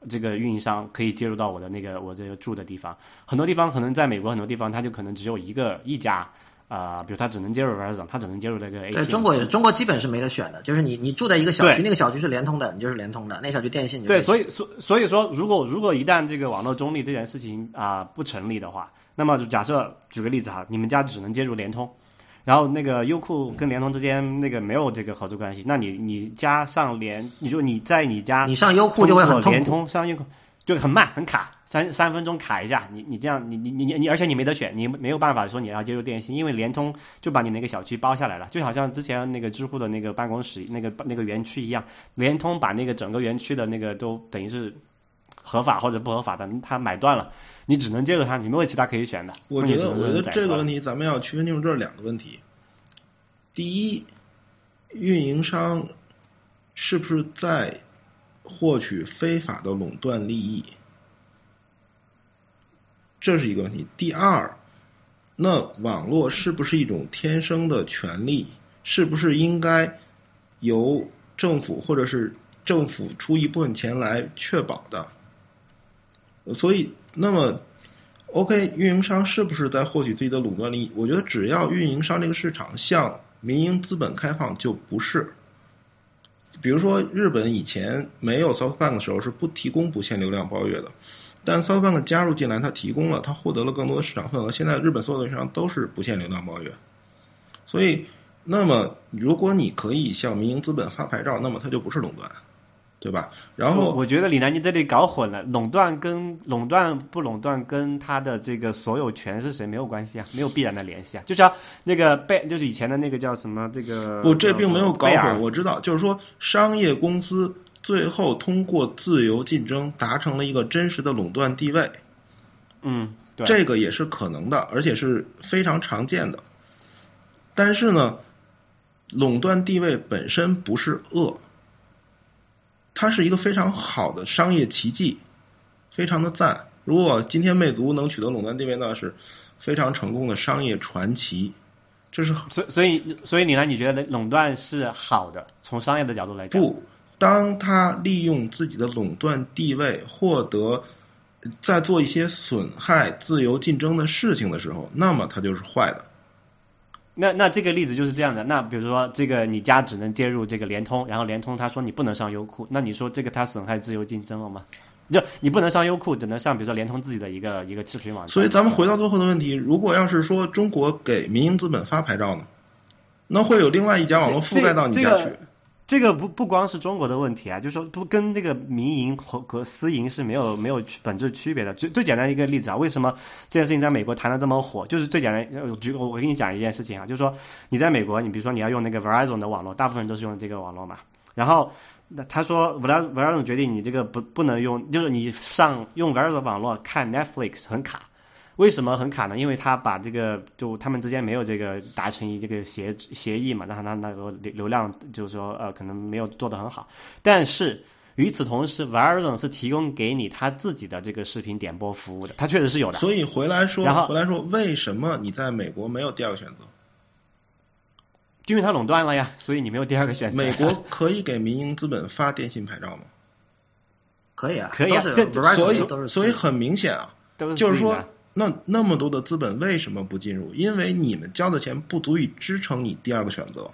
这个运营商可以接入到我的那个我这个住的地方，很多地方可能在美国很多地方，它就可能只有一个一家啊、比如它只能接入 Verizon，它只能接入这个 AT。对中国也中国基本是没得选的，就是你你住在一个小区，那个小区是联通的，你就是联通的，那小区电信就对，所以所所以说，如果如果一旦这个网络中立这件事情啊、不成立的话，那么就假设举个例子哈，你们家只能接入联通，然后那个优酷跟联通之间那个没有这个合作关系，那你你加上联，你就你在你家你上优酷就会很联。通上优酷就很慢很卡，三三分钟卡一下，你你这样你你你你，而且你没得选，你没有办法说你要接入电信，因为联通就把你那个小区包下来了，就好像之前那个知乎的那个办公室那个那个园区一样，联通把那个整个园区的那个都等于是合法或者不合法的，他买断了，你只能接受他，你没有其他可以选的。我觉得，我觉得这个问题咱们要区分清楚，这是两个问题。第一，运营商是不是在获取非法的垄断利益？这是一个问题。第二，那网络是不是一种天生的权利？是不是应该由政府或者是政府出一部分钱来确保的？所以，那么 OK，运营商是不是在获取自己的垄断利益？我觉得只要运营商这个市场向民营资本开放，就不是。比如说，日本以前没有 SoftBank 的时候是不提供不限流量包月的，但 SoftBank 加入进来，它提供了，它获得了更多的市场份额。现在日本所有的运营商都是不限流量包月，所以，那么如果你可以向民营资本发牌照，那么它就不是垄断，对吧？然后我我觉得李楠你这里搞混了，垄断跟垄断不垄断跟他的这个所有权是谁没有关系啊，没有必然的联系啊。就像那个贝，就是以前的那个叫什么这个不，这并没有搞混。我知道，就是说，商业公司最后通过自由竞争达成了一个真实的垄断地位，嗯，对，这个也是可能的，而且是非常常见的。但是呢，垄断地位本身不是恶，它是一个非常好的商业奇迹，非常的赞。如果今天魅族能取得垄断地位，那是非常成功的商业传奇。这是所所以所以你呢你觉得垄断是好的，从商业的角度来讲，不，当他利用自己的垄断地位获得，在做一些损害自由竞争的事情的时候，那么它就是坏的。那那这个例子就是这样的。那比如说，这个你家只能接入这个联通，然后联通他说你不能上优酷，那你说这个它损害自由竞争了吗？就你不能上优酷，只能上比如说联通自己的一个一个视频网站。所以咱们回到最后的问题，如果要是说中国给民营资本发牌照呢，那会有另外一家网络覆盖到你家去。这个这个不不光是中国的问题啊，就是说不跟这个民营和和私营是没有没有本质区别的。最最简单一个例子啊，为什么这件事情在美国谈的这么火？就是最简单，呃举我我跟你讲一件事情啊，就是说你在美国，你比如说你要用那个 Verizon 的网络，大部分人都是用这个网络嘛，然后。那他说，Verizon Verizon 决定你这个不不能用，就是你上用 Verizon 网络看 Netflix 很卡，为什么很卡呢？因为他把这个就他们之间没有这个达成一这个协协议嘛，那他那个流流量就是说呃可能没有做得很好，但是与此同时，Verizon 是提供给你他自己的这个视频点播服务的，它确实是有的。所以回来说然后，回来说，为什么你在美国没有第二个选择？因为它垄断了呀，所以你没有第二个选择。美国可以给民营资本发电信牌照吗？可以啊，可以啊所以，所以很明显啊，都是就是说那那么多的资本为什么不进入？因为你们交的钱不足以支撑你第二个选择。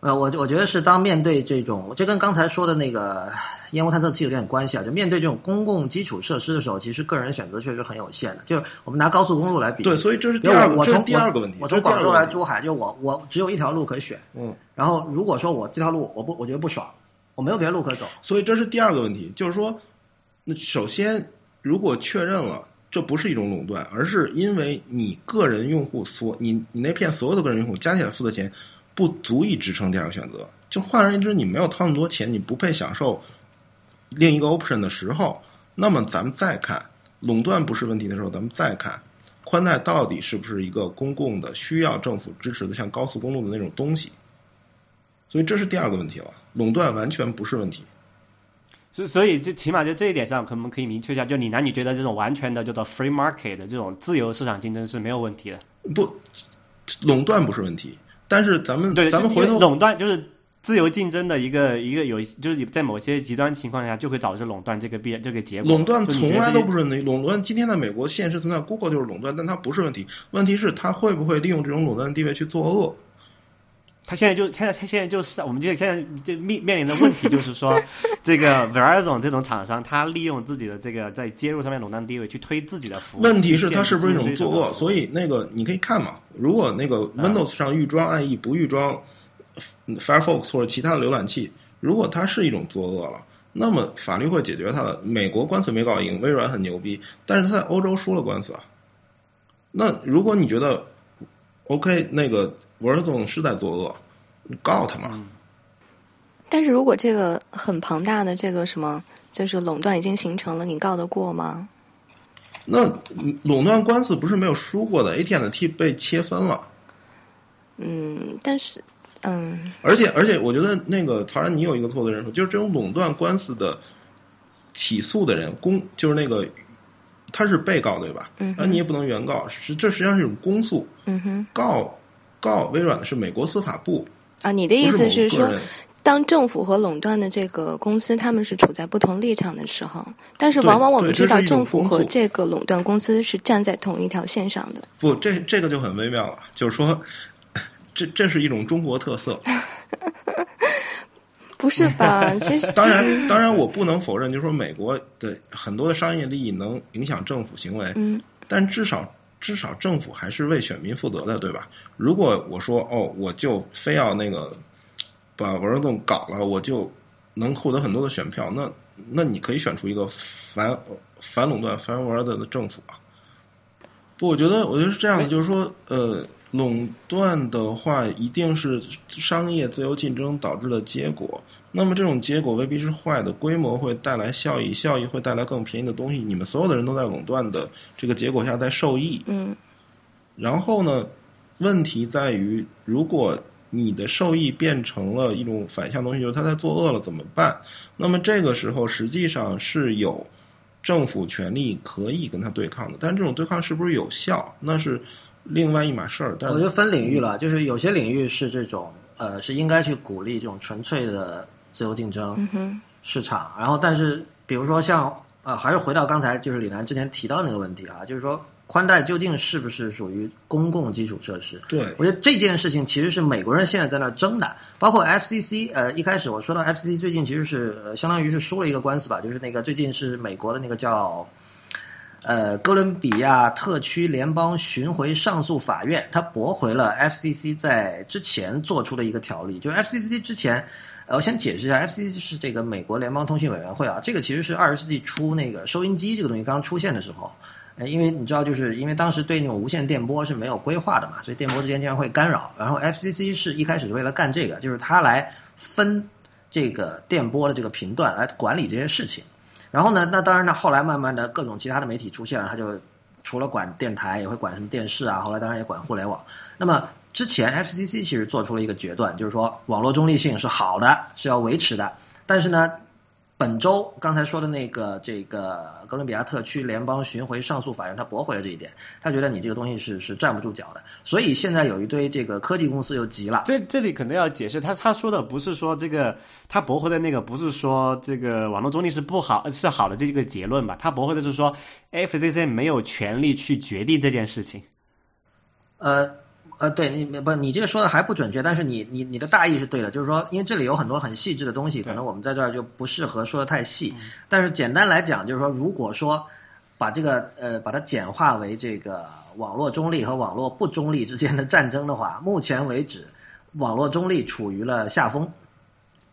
呃，我我觉得是当面对这种，这跟刚才说的那个烟雾探测器有点关系啊。就面对这种公共基础设施的时候，其实个人选择确实很有限的。就是我们拿高速公路来比，对，所以这是第二个，我从第二个问题。我从广州来珠海，就我我只有一条路可以选。嗯，然后如果说我这条路我不我觉得不爽，我没有别的路可走，所以这是第二个问题，就是说，那首先如果确认了这不是一种垄断，而是因为你个人用户所你你那片所有的个人用户加起来付的钱不足以支撑第二个选择，就换而言之，你没有掏那么多钱，你不配享受另一个 option 的时候，那么咱们再看垄断不是问题的时候，咱们再看宽带到底是不是一个公共的需要政府支持的像高速公路的那种东西。所以这是第二个问题了，垄断完全不是问题。所所以这起码就这一点上，可能可以明确一下，就你男女觉得这种完全的叫做 free market 的这种自由市场竞争是没有问题的。不，垄断不是问题，但是咱们对，咱们回头垄断就是自由竞争的一个一个有，就是在某些极端情况下就会导致垄断这个必这个结果。垄断从来都不是问题。垄断今天在美国现实存在，Google 就是垄断，但它不是问题。问题是它会不会利用这种垄断的地位去作恶？他现在就现在他现在就是我们就现在就面面临的问题就是说，这个 Verizon 这种厂商，他利用自己的这个在接入上面垄断地位去推自己的服务。问题是去它是不是一种作恶？所以那个你可以看嘛，如果那个 Windows 上预装 IE 不预装 Firefox 或者其他的浏览器，如果它是一种作恶了，那么法律会解决它的。美国官司没搞赢，微软很牛逼，但是他在欧洲输了官司啊。那如果你觉得 OK，那个 Verizon 是在作恶，你告他嘛。但是如果这个很庞大的这个什么，就是垄断已经形成了，你告得过吗？那嗯垄断官司不是没有输过的，AT&T 被切分了。嗯，但是，嗯而且而且，我觉得那个曹然，你有一个错误的认识，就是这种垄断官司的起诉的人，公就是那个他是被告对吧？嗯哼那你也不能原告，是这实际上是一种公诉，嗯哼告告微软的是美国司法部，啊，你的意思是说当政府和垄断的这个公司他们是处在不同立场的时候，但是往往我们知道政府和这个垄断公司是站在同一条线上的。不，这这个就很微妙了，就是说，这这是一种中国特色。不是吧？其实，当然，当然，我不能否认，就是说美国的很多的商业利益能影响政府行为，嗯但至少至少政府还是为选民负责的，对吧？如果我说哦，我就非要那个把文动搞了，我就能获得很多的选票，那那你可以选出一个反反垄断、反玩的的政府啊。不，我觉得我觉得是这样的，就是说，呃，垄断的话，一定是商业自由竞争导致的结果。那么这种结果未必是坏的，规模会带来效益，效益会带来更便宜的东西。你们所有的人都在垄断的这个结果下在受益。嗯然后呢，问题在于，如果你的受益变成了一种反向东西，就是他在作恶了，怎么办？那么这个时候实际上是有政府权力可以跟他对抗的，但这种对抗是不是有效，那是另外一码事儿。但我觉得分领域了，就是有些领域是这种呃是应该去鼓励这种纯粹的自由竞争嗯市场，然后但是比如说像呃还是回到刚才就是李楠之前提到那个问题啊，就是说宽带究竟是不是属于公共基础设施？对我觉得这件事情其实是美国人现在在那争的，包括 FCC，呃，一开始我说到 FCC 最近其实是、呃、相当于是输了一个官司吧，就是那个最近是美国的那个叫呃哥伦比亚特区联邦巡回上诉法院，他驳回了 FCC 在之前做出的一个条例，就是 FCC 之前。呃，我先解释一下，FCC 是这个美国联邦通信委员会啊，这个其实是二十世纪初那个收音机这个东西刚出现的时候，呃，因为你知道，就是因为当时对那种无线电波是没有规划的嘛，所以电波之间经常会干扰。然后 FCC 是一开始是为了干这个，就是它来分这个电波的这个频段来管理这些事情。然后呢，那当然呢，后来慢慢的各种其他的媒体出现了，它就除了管电台，也会管什么电视啊，后来当然也管互联网。那么之前 FCC 其实做出了一个决断，就是说网络中立性是好的，是要维持的。但是呢，本周刚才说的那个这个哥伦比亚特区联邦巡回上诉法院，他驳回了这一点，他觉得你这个东西是是站不住脚的。所以现在有一堆这个科技公司又急了，这这里可能要解释，他他说的不是说这个他驳回的那个不是说这个网络中立是不好是好的这个结论吧？他驳回的是说 FCC 没有权利去决定这件事情。呃。呃，对你不，你这个说的还不准确，但是你你你的大意是对的，就是说，因为这里有很多很细致的东西，可能我们在这儿就不适合说的太细。但是简单来讲，就是说，如果说把这个呃把它简化为这个网络中立和网络不中立之间的战争的话，目前为止，网络中立处于了下风。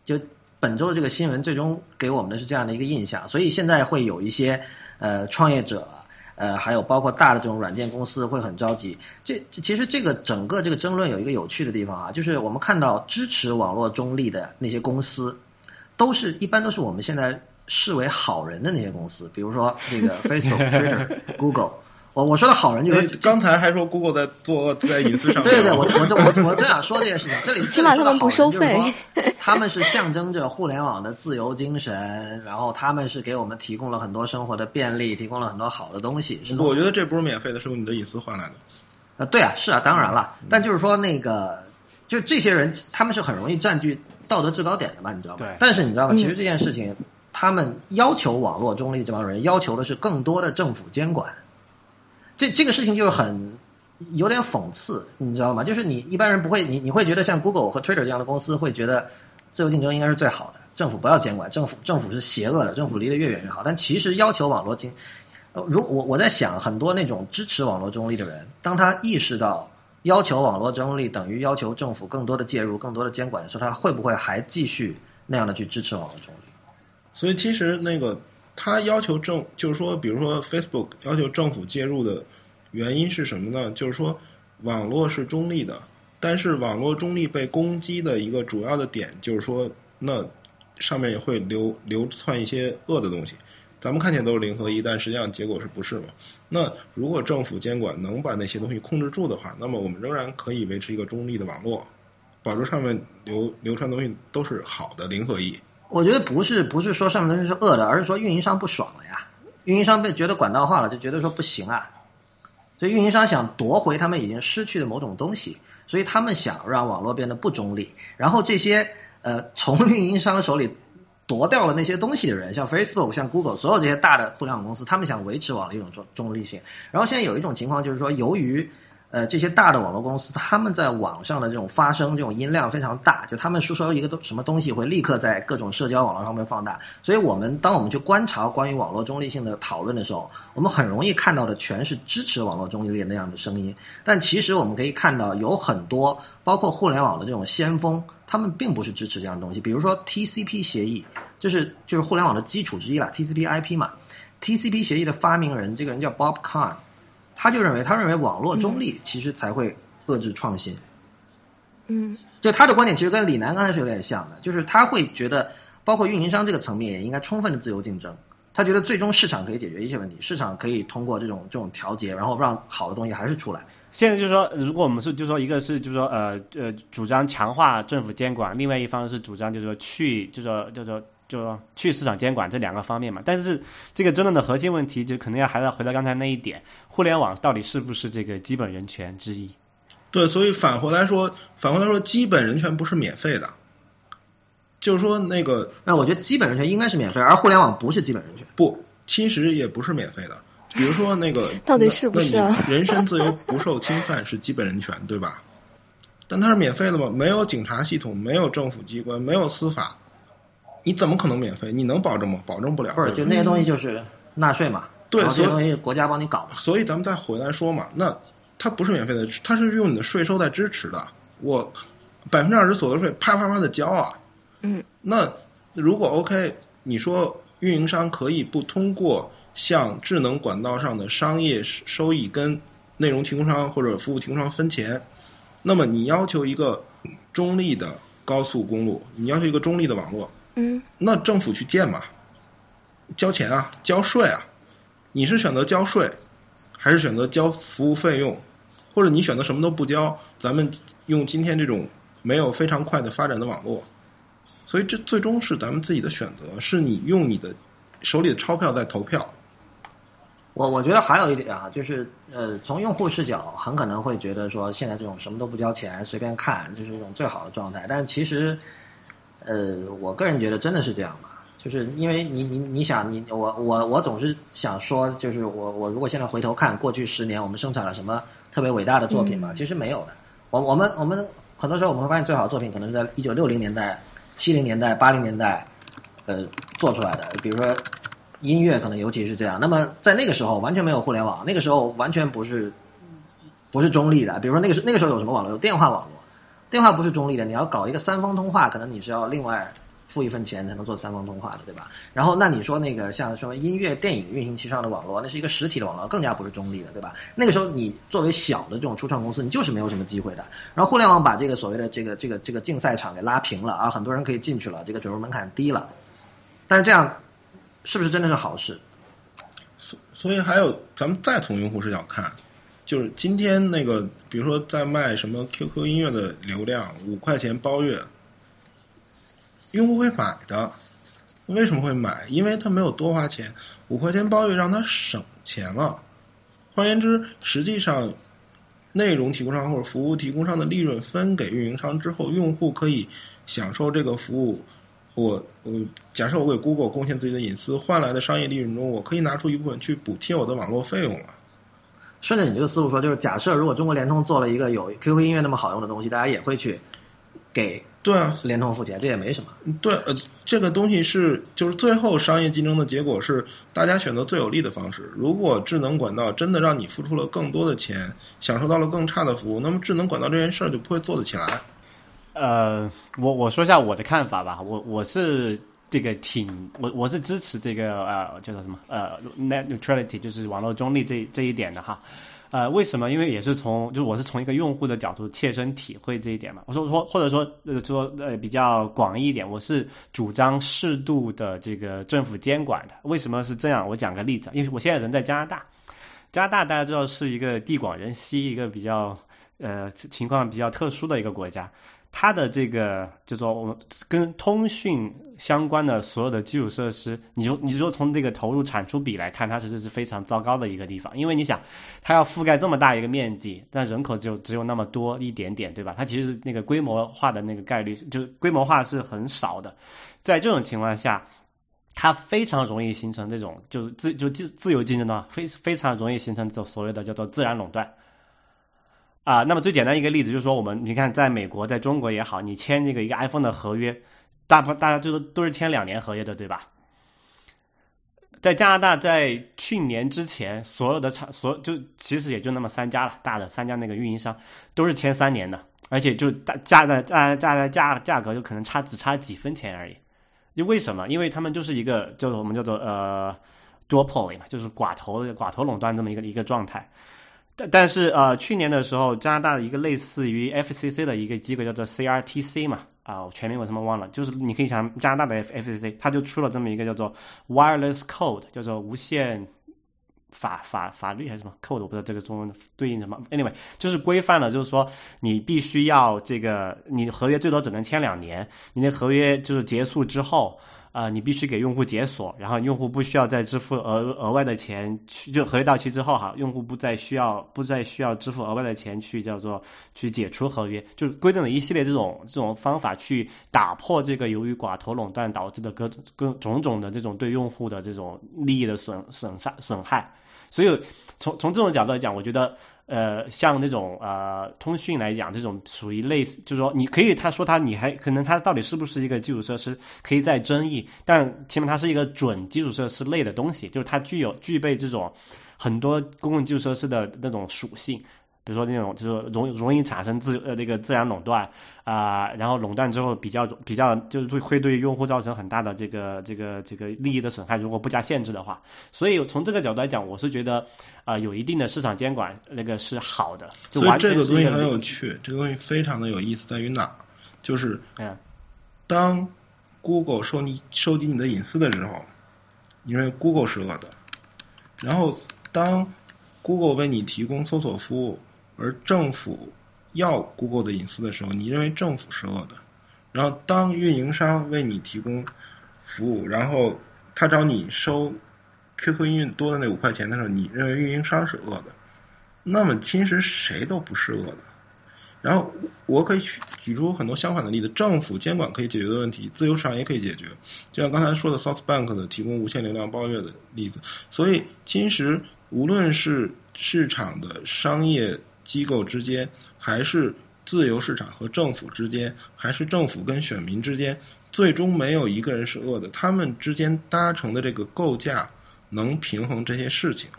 就本周的这个新闻，最终给我们的是这样的一个印象，所以现在会有一些呃创业者。呃，还有包括大的这种软件公司会很着急。这其实这个整个这个争论有一个有趣的地方啊，就是我们看到支持网络中立的那些公司，都是一般都是我们现在视为好人的那些公司，比如说这个 Facebook、Twitter、Google。我我说的好人就是刚才还说 Google 在做在隐私上，对对对，我我就我我正想说这件事情。这里起码他们不收费，他们是象征着互联网的自由精神，然后他们是给我们提供了很多生活的便利，提供了很多好的东西。是我觉得这不是免费的，是用你的隐私换来的。呃，对啊，是啊，当然了，但就是说那个就这些人他们是很容易占据道德制高点的嘛，你知道吗？对但是你知道吗？嗯其实这件事情，他们要求网络中立这帮人要求的是更多的政府监管。这这个事情就是很有点讽刺，你知道吗？就是你一般人不会，你你会觉得像 Google 和 Twitter 这样的公司会觉得自由竞争应该是最好的，政府不要监管，政府政府是邪恶的，政府离得越远越好。但其实要求网络经，呃，如我我在想，很多那种支持网络中立的人，当他意识到要求网络中立等于要求政府更多的介入、更多的监管的时候，他会不会还继续那样的去支持网络中立？所以其实那个他要求政，就是说，比如说 Facebook 要求政府介入的原因是什么呢？就是说网络是中立的，但是网络中立被攻击的一个主要的点就是说，那上面也会流流窜一些恶的东西。咱们看起来都是零和一，但实际上结果是不是嘛？那如果政府监管能把那些东西控制住的话，那么我们仍然可以维持一个中立的网络，保证上面流流传东西都是好的零和一。我觉得不是不是说上面东西是恶的，而是说运营商不爽了呀。运营商被觉得管道化了，就觉得说不行啊。所以运营商想夺回他们已经失去的某种东西，所以他们想让网络变得不中立。然后这些呃从运营商手里夺掉了那些东西的人，像 Facebook、像 Google，所有这些大的互联网公司，他们想维持网络一种中中立性。然后现在有一种情况就是说，由于呃，这些大的网络公司，他们在网上的这种发声、这种音量非常大，就他们说说一个东什么东西会立刻在各种社交网络上面放大。所以，我们当我们去观察关于网络中立性的讨论的时候，我们很容易看到的全是支持网络中立的那样的声音。但其实我们可以看到，有很多包括互联网的这种先锋，他们并不是支持这样的东西。比如说 TCP 协议，就是就是互联网的基础之一啦，TCP/IP 嘛。TCP 协议的发明人，这个人叫 Bob Kahn。他就认为，他认为网络中立其实才会遏制创新。嗯就他的观点其实跟李楠刚才是有点像的，就是他会觉得，包括运营商这个层面也应该充分的自由竞争。他觉得最终市场可以解决一切问题，市场可以通过这种这种调节，然后让好的东西还是出来。现在就是说，如果我们是就是说，一个是就是说呃呃主张强化政府监管，另外一方是主张就是说去就是说就是说就说去市场监管这两个方面嘛。但是这个争论的核心问题，就可能要还要回到刚才那一点，互联网到底是不是这个基本人权之一？对，所以返回来说，返回来说，基本人权不是免费的，就是说那个那我觉得基本人权应该是免费，而互联网不是基本人权。不，其实也不是免费的。比如说那个，到底是不是人身自由不受侵犯是基本人权，对吧？但它是免费的吗？没有警察系统，没有政府机关，没有司法，你怎么可能免费？你能保证吗？保证不了。不是，就那些东西就是纳税嘛，对这些所以东西国家帮你搞嘛。所以咱们再回来说嘛，那它不是免费的，它是用你的税收在支持的。我百分之二十所得税啪啪啪的交啊，嗯那如果 OK，你说运营商可以不通过向智能管道上的商业收益跟内容提供商或者服务提供商分钱，那么你要求一个中立的高速公路，你要求一个中立的网络，嗯那政府去建嘛，交钱啊，交税啊，你是选择交税，还是选择交服务费用，或者你选择什么都不交？咱们用今天这种没有非常快的发展的网络，所以这最终是咱们自己的选择，是你用你的手里的钞票在投票。我我觉得还有一点啊，就是呃，从用户视角，很可能会觉得说，现在这种什么都不交钱，随便看，就是一种最好的状态。但是其实，呃，我个人觉得真的是这样吧，就是因为你你你想你我我我总是想说，就是我我如果现在回头看过去十年，我们生产了什么特别伟大的作品嘛？其实没有的。我我们我们很多时候我们会发现，最好的作品可能是在一九六零年代、七零年代、八零年代，呃，做出来的。比如说音乐，可能尤其是这样。那么在那个时候完全没有互联网，那个时候完全不是不是中立的。比如说那个时那个时候有什么网络？有电话网络，电话不是中立的。你要搞一个三方通话，可能你是要另外付一份钱才能做三方通话的，对吧？然后那你说那个像什么音乐、电影运行其上的网络，那是一个实体的网络，更加不是中立的，对吧？那个时候你作为小的这种初创公司，你就是没有什么机会的。然后互联网把这个所谓的这个这个这个竞赛场给拉平了啊，很多人可以进去了，这个准入门槛低了。但是这样是不是真的是好事？所所以还有，咱们再从用户视角看，就是今天那个，比如说在卖什么 QQ 音乐的流量，五块钱包月，用户会买的。为什么会买？因为他没有多花钱，五块钱包月让他省钱了。换言之，实际上内容提供商或者服务提供商的利润分给运营商之后，用户可以享受这个服务。我我假设我给 Google 贡献自己的隐私换来的商业利润中，我可以拿出一部分去补贴我的网络费用了。顺着你这个思路说，就是假设如果中国联通做了一个有 QQ 音乐那么好用的东西，大家也会去给对啊，联通付钱，这也没什么。对，呃，这个东西是就是最后商业竞争的结果是大家选择最有利的方式。如果智能管道真的让你付出了更多的钱，享受到了更差的服务，那么智能管道这件事儿就不会做得起来。呃，我我说一下我的看法吧，我我是这个挺我我是支持这个呃叫做什么呃 net neutrality，就是网络中立这这一点的哈。呃，为什么？因为也是从，就是我是从一个用户的角度切身体会这一点嘛。我说说，或者说呃说呃比较广义一点，我是主张适度的这个政府监管的。为什么是这样？我讲个例子，因为我现在人在加拿大，加拿大大家知道是一个地广人稀，一个比较呃情况比较特殊的一个国家。它的这个，就说我们跟通讯相关的所有的基础设施，你就你说从这个投入产出比来看，它其实是非常糟糕的一个地方。因为你想，它要覆盖这么大一个面积，但人口就只有那么多一点点，对吧？它其实那个规模化的那个概率，就是规模化是很少的。在这种情况下，它非常容易形成这种就是自就自自由竞争的话，非非常容易形成这所谓的叫做自然垄断。啊，那么最简单一个例子就是说，我们你看，在美国，在中国也好，你签这个一个 iPhone 的合约，大部大家就是都是签两年合约的，对吧？在加拿大，在去年之前，所有的厂所就其实也就那么三家了，大的三家那个运营商都是签三年的，而且就大价的价价的价价格就可能差只差几分钱而已。就为什么？因为他们就是一个叫做我们叫做呃 duopoly 嘛，就是寡头寡头垄断这么一个一个状态。但但是呃，去年的时候，加拿大的一个类似于 FCC 的一个机构叫做 CRTC 嘛，啊，我全名我什么忘了，就是你可以想加拿大的 FCC，它就出了这么一个叫做 Wireless Code，叫做无线法法法律还是什么扣的我不知道这个中文对应什么。Anyway，就是规范了，就是说你必须要这个，你的合约最多只能签两年，你的合约就是结束之后。啊，你必须给用户解锁，然后用户不需要再支付额额外的钱去，就合约到期之后哈，用户不再需要不再需要支付额外的钱去叫做去解除合约，就规定了一系列这种这种方法去打破这个由于寡头垄断导致的各种各种种的这种对用户的这种利益的损损伤损害，所以从从这种角度来讲，我觉得。呃，像那种呃通讯来讲，这种属于类似，就是说，你可以他说他你还可能他到底是不是一个基础设施，可以再争议，但起码它是一个准基础设施类的东西，就是它具有具备这种很多公共基础设施的那种属性。比如说那种就是容容易产生自呃那个自然垄断啊，然后垄断之后比较比较就是会会对用户造成很大的这个这个这个利益的损害，如果不加限制的话。所以从这个角度来讲，我是觉得啊有一定的市场监管那个是好的。所以这个东西很有趣，这个东西非常的有意思，在于哪？就是嗯，当 Google 收你收集你的隐私的时候，你认为 Google 是恶的；然后当 Google 为你提供搜索服务。而政府要 Google 的隐私的时候，你认为政府是恶的；然后当运营商为你提供服务，然后他找你收 QQ 音乐多的那五块钱的时候，你认为运营商是恶的。那么其实谁都不是恶的。然后我可以举出很多相反的例子：政府监管可以解决的问题，自由市场也可以解决。就像刚才说的 SoftBank 的提供无限流量包月的例子。所以其实无论是市场的商业。机构之间，还是自由市场和政府之间，还是政府跟选民之间，最终没有一个人是恶的。他们之间搭成的这个构架，能平衡这些事情。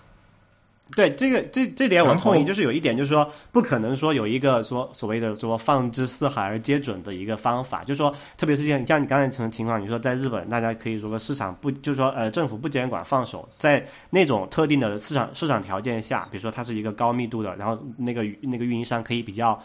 对这个这这点我同意，就是有一点，就是说不可能说有一个说所谓的说放之四海而皆准的一个方法，就是说，特别是像像你刚才情情况，你说在日本，大家可以说市场不，就是说呃政府不监管放手，在那种特定的市场市场条件下，比如说它是一个高密度的，然后那个那个运营商可以比较。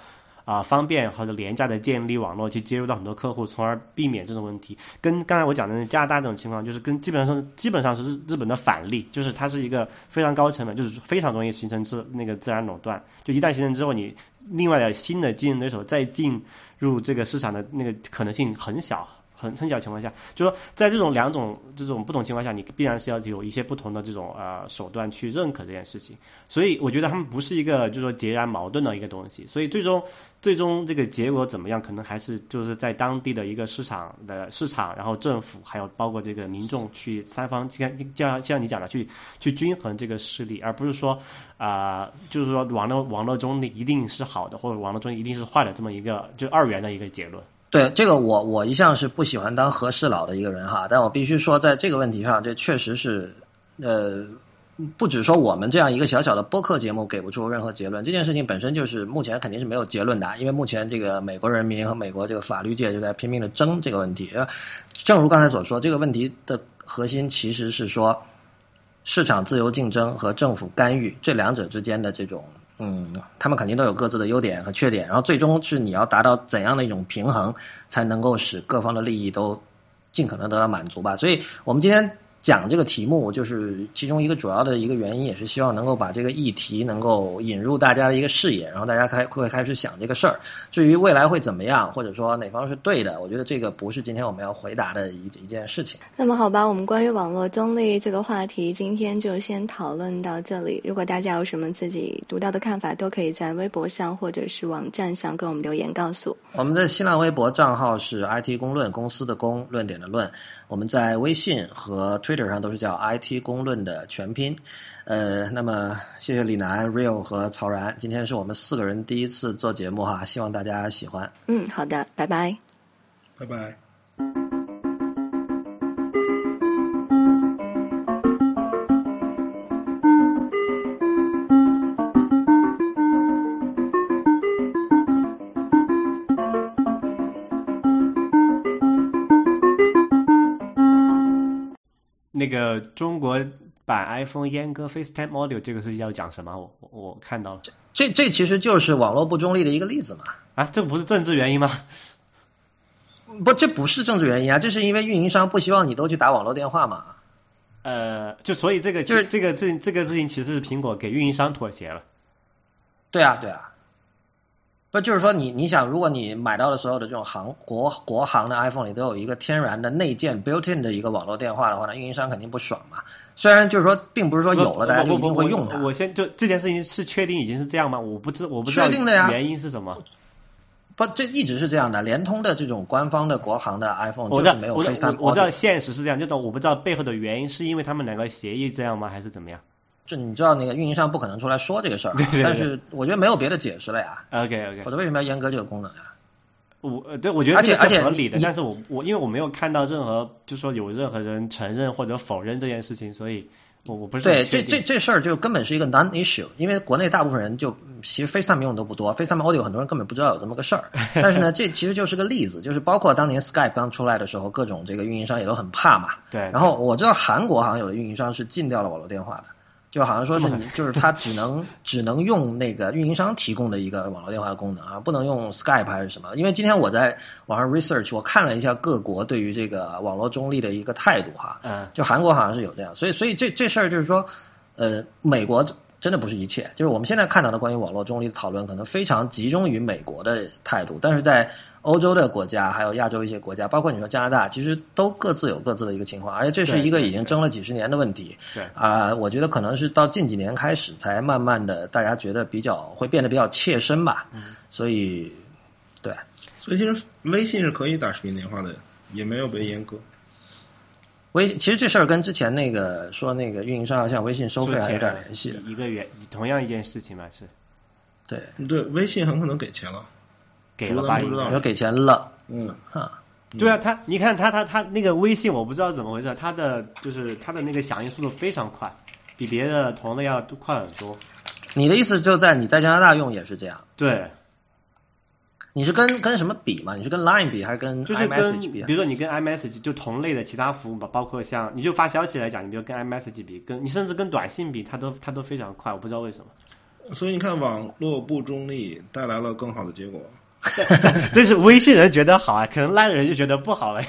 啊，方便或者廉价的建立网络去接入到很多客户，从而避免这种问题。跟刚才我讲的加拿大这种情况，就是跟基本上基本上是日日本的反例，就是它是一个非常高成本，就是非常容易形成自那个自然垄断。就一旦形成之后，你另外的新的竞争对手再进入这个市场的那个可能性很小，很很小情况下，就说在这种两种这种不同情况下，你必然是要有一些不同的这种呃手段去认可这件事情。所以我觉得他们不是一个就是说截然矛盾的一个东西。所以最终最终这个结果怎么样，可能还是就是在当地的一个市场的市场，然后政府还有包括这个民众去三方像像像你讲的去去均衡这个势力，而不是说啊、就是说网络网络中的一定是好的，或者网络中一定是坏的这么一个就二元的一个结论。对这个我我一向是不喜欢当和事佬的一个人哈，但我必须说，在这个问题上，这确实是呃，不只说我们这样一个小小的播客节目给不出任何结论，这件事情本身就是目前肯定是没有结论的，因为目前这个美国人民和美国这个法律界就在拼命的争这个问题。正如刚才所说，这个问题的核心其实是说市场自由竞争和政府干预这两者之间的这种。嗯，他们肯定都有各自的优点和缺点，然后最终是你要达到怎样的一种平衡，才能够使各方的利益都尽可能得到满足吧。所以我们今天讲这个题目，就是其中一个主要的一个原因，也是希望能够把这个议题能够引入大家的一个视野，然后大家开会开始想这个事儿。至于未来会怎么样，或者说哪方是对的，我觉得这个不是今天我们要回答的一一件事情。那么好吧，我们关于网络中立这个话题，今天就先讨论到这里。如果大家有什么自己独到的看法，都可以在微博上或者是网站上跟我们留言告诉。我们的新浪微博账号是 IT 公论，公司的公，论点的论。我们在微信和 Twitter 上都是叫 IT 公论的全拼。呃，那么谢谢李楠、Real 和曹然，今天是我们四个人第一次做节目哈，希望大家喜欢。嗯，好的，拜拜。拜拜。那个中国版 iPhone 阉割 FaceTime Audio 这个是要讲什么？我我我看到了这这其实就是网络不中立的一个例子嘛。啊，这不是政治原因吗？不，这不是政治原因啊，这是因为运营商不希望你都去打网络电话嘛。呃，就所以这个就是这个事情，这个事情其实是苹果给运营商妥协了。对啊，对啊。不就是说你你想，如果你买到的所有的这种行国国行的 iPhone 里都有一个天然的内建 built-in 的一个网络电话的话呢，运营商肯定不爽嘛。虽然就是说，并不是说有了大家就一定会用它我。先就这件事情是确定已经是这样吗？我不知我不知道确定的呀原因是什么。不，这一直是这样的。联通的这种官方的国行的 iPhone 我是没有我知 FaceTime 道我我知道现实是这样，就懂我不知道背后的原因是因为他们两个协议这样吗，还是怎么样这你知道那个运营商不可能出来说这个事儿啊，对对对但是我觉得没有别的解释了呀。？OK OK，否则为什么要阉割这个功能呀？我呃对我觉得而且这是而且合理的，但是我我因为我没有看到任何就说有任何人承认或者否认这件事情，所以我我不是很对，这这这事儿就根本是一个 non issue，因为国内大部分人就嗯其实 FaceTime 用的都不多，FaceTime Audio 很多人根本不知道有这么个事儿。但是呢，这其实就是个例子，就是包括当年 Skype 刚出来的时候，各种这个运营商也都很怕嘛。对然后我知道韩国好像有的运营商是禁掉了网络电话的，就好像说是你就是他只能 只能用那个运营商提供的一个网络电话的功能啊，不能用 Skype 还是什么。因为今天我在网上 research，我看了一下各国对于这个网络中立的一个态度哈，嗯就韩国好像是有这样，所以所以这这事儿就是说，呃，美国真的不是一切，就是我们现在看到的关于网络中立的讨论，可能非常集中于美国的态度，但是在欧洲的国家，还有亚洲一些国家，包括你说加拿大，其实都各自有各自的一个情况，而且这是一个已经争了几十年的问题。对啊、我觉得可能是到近几年开始，才慢慢的大家觉得比较会变得比较切身吧。嗯所以，对，所以其实微信是可以打视频电话的，也没有被阉割。微其实这事儿跟之前那个说那个运营商要向微信收费还有点联系的。一个原同样一件事情嘛，是对，对，微信很可能给钱了。给了吧？不知道你说给钱了，嗯，哈。对啊，他你看他他他那个微信，我不知道怎么回事，他的就是他的那个响应速度非常快，比别的同类要快很多。你的意思就在你在加拿大用也是这样？对，你是跟跟什么比嘛？你是跟 Line 比还是跟就是跟 iMessage 比啊比？如说你跟 iMessage 就同类的其他服务吧，包括像你就发消息来讲，你比如跟 iMessage 比，跟你甚至跟短信比，它都它都非常快，我不知道为什么。所以你看，网络不中立带来了更好的结果。这 是微信人觉得好啊，可能 Line 人就觉得不好了呀。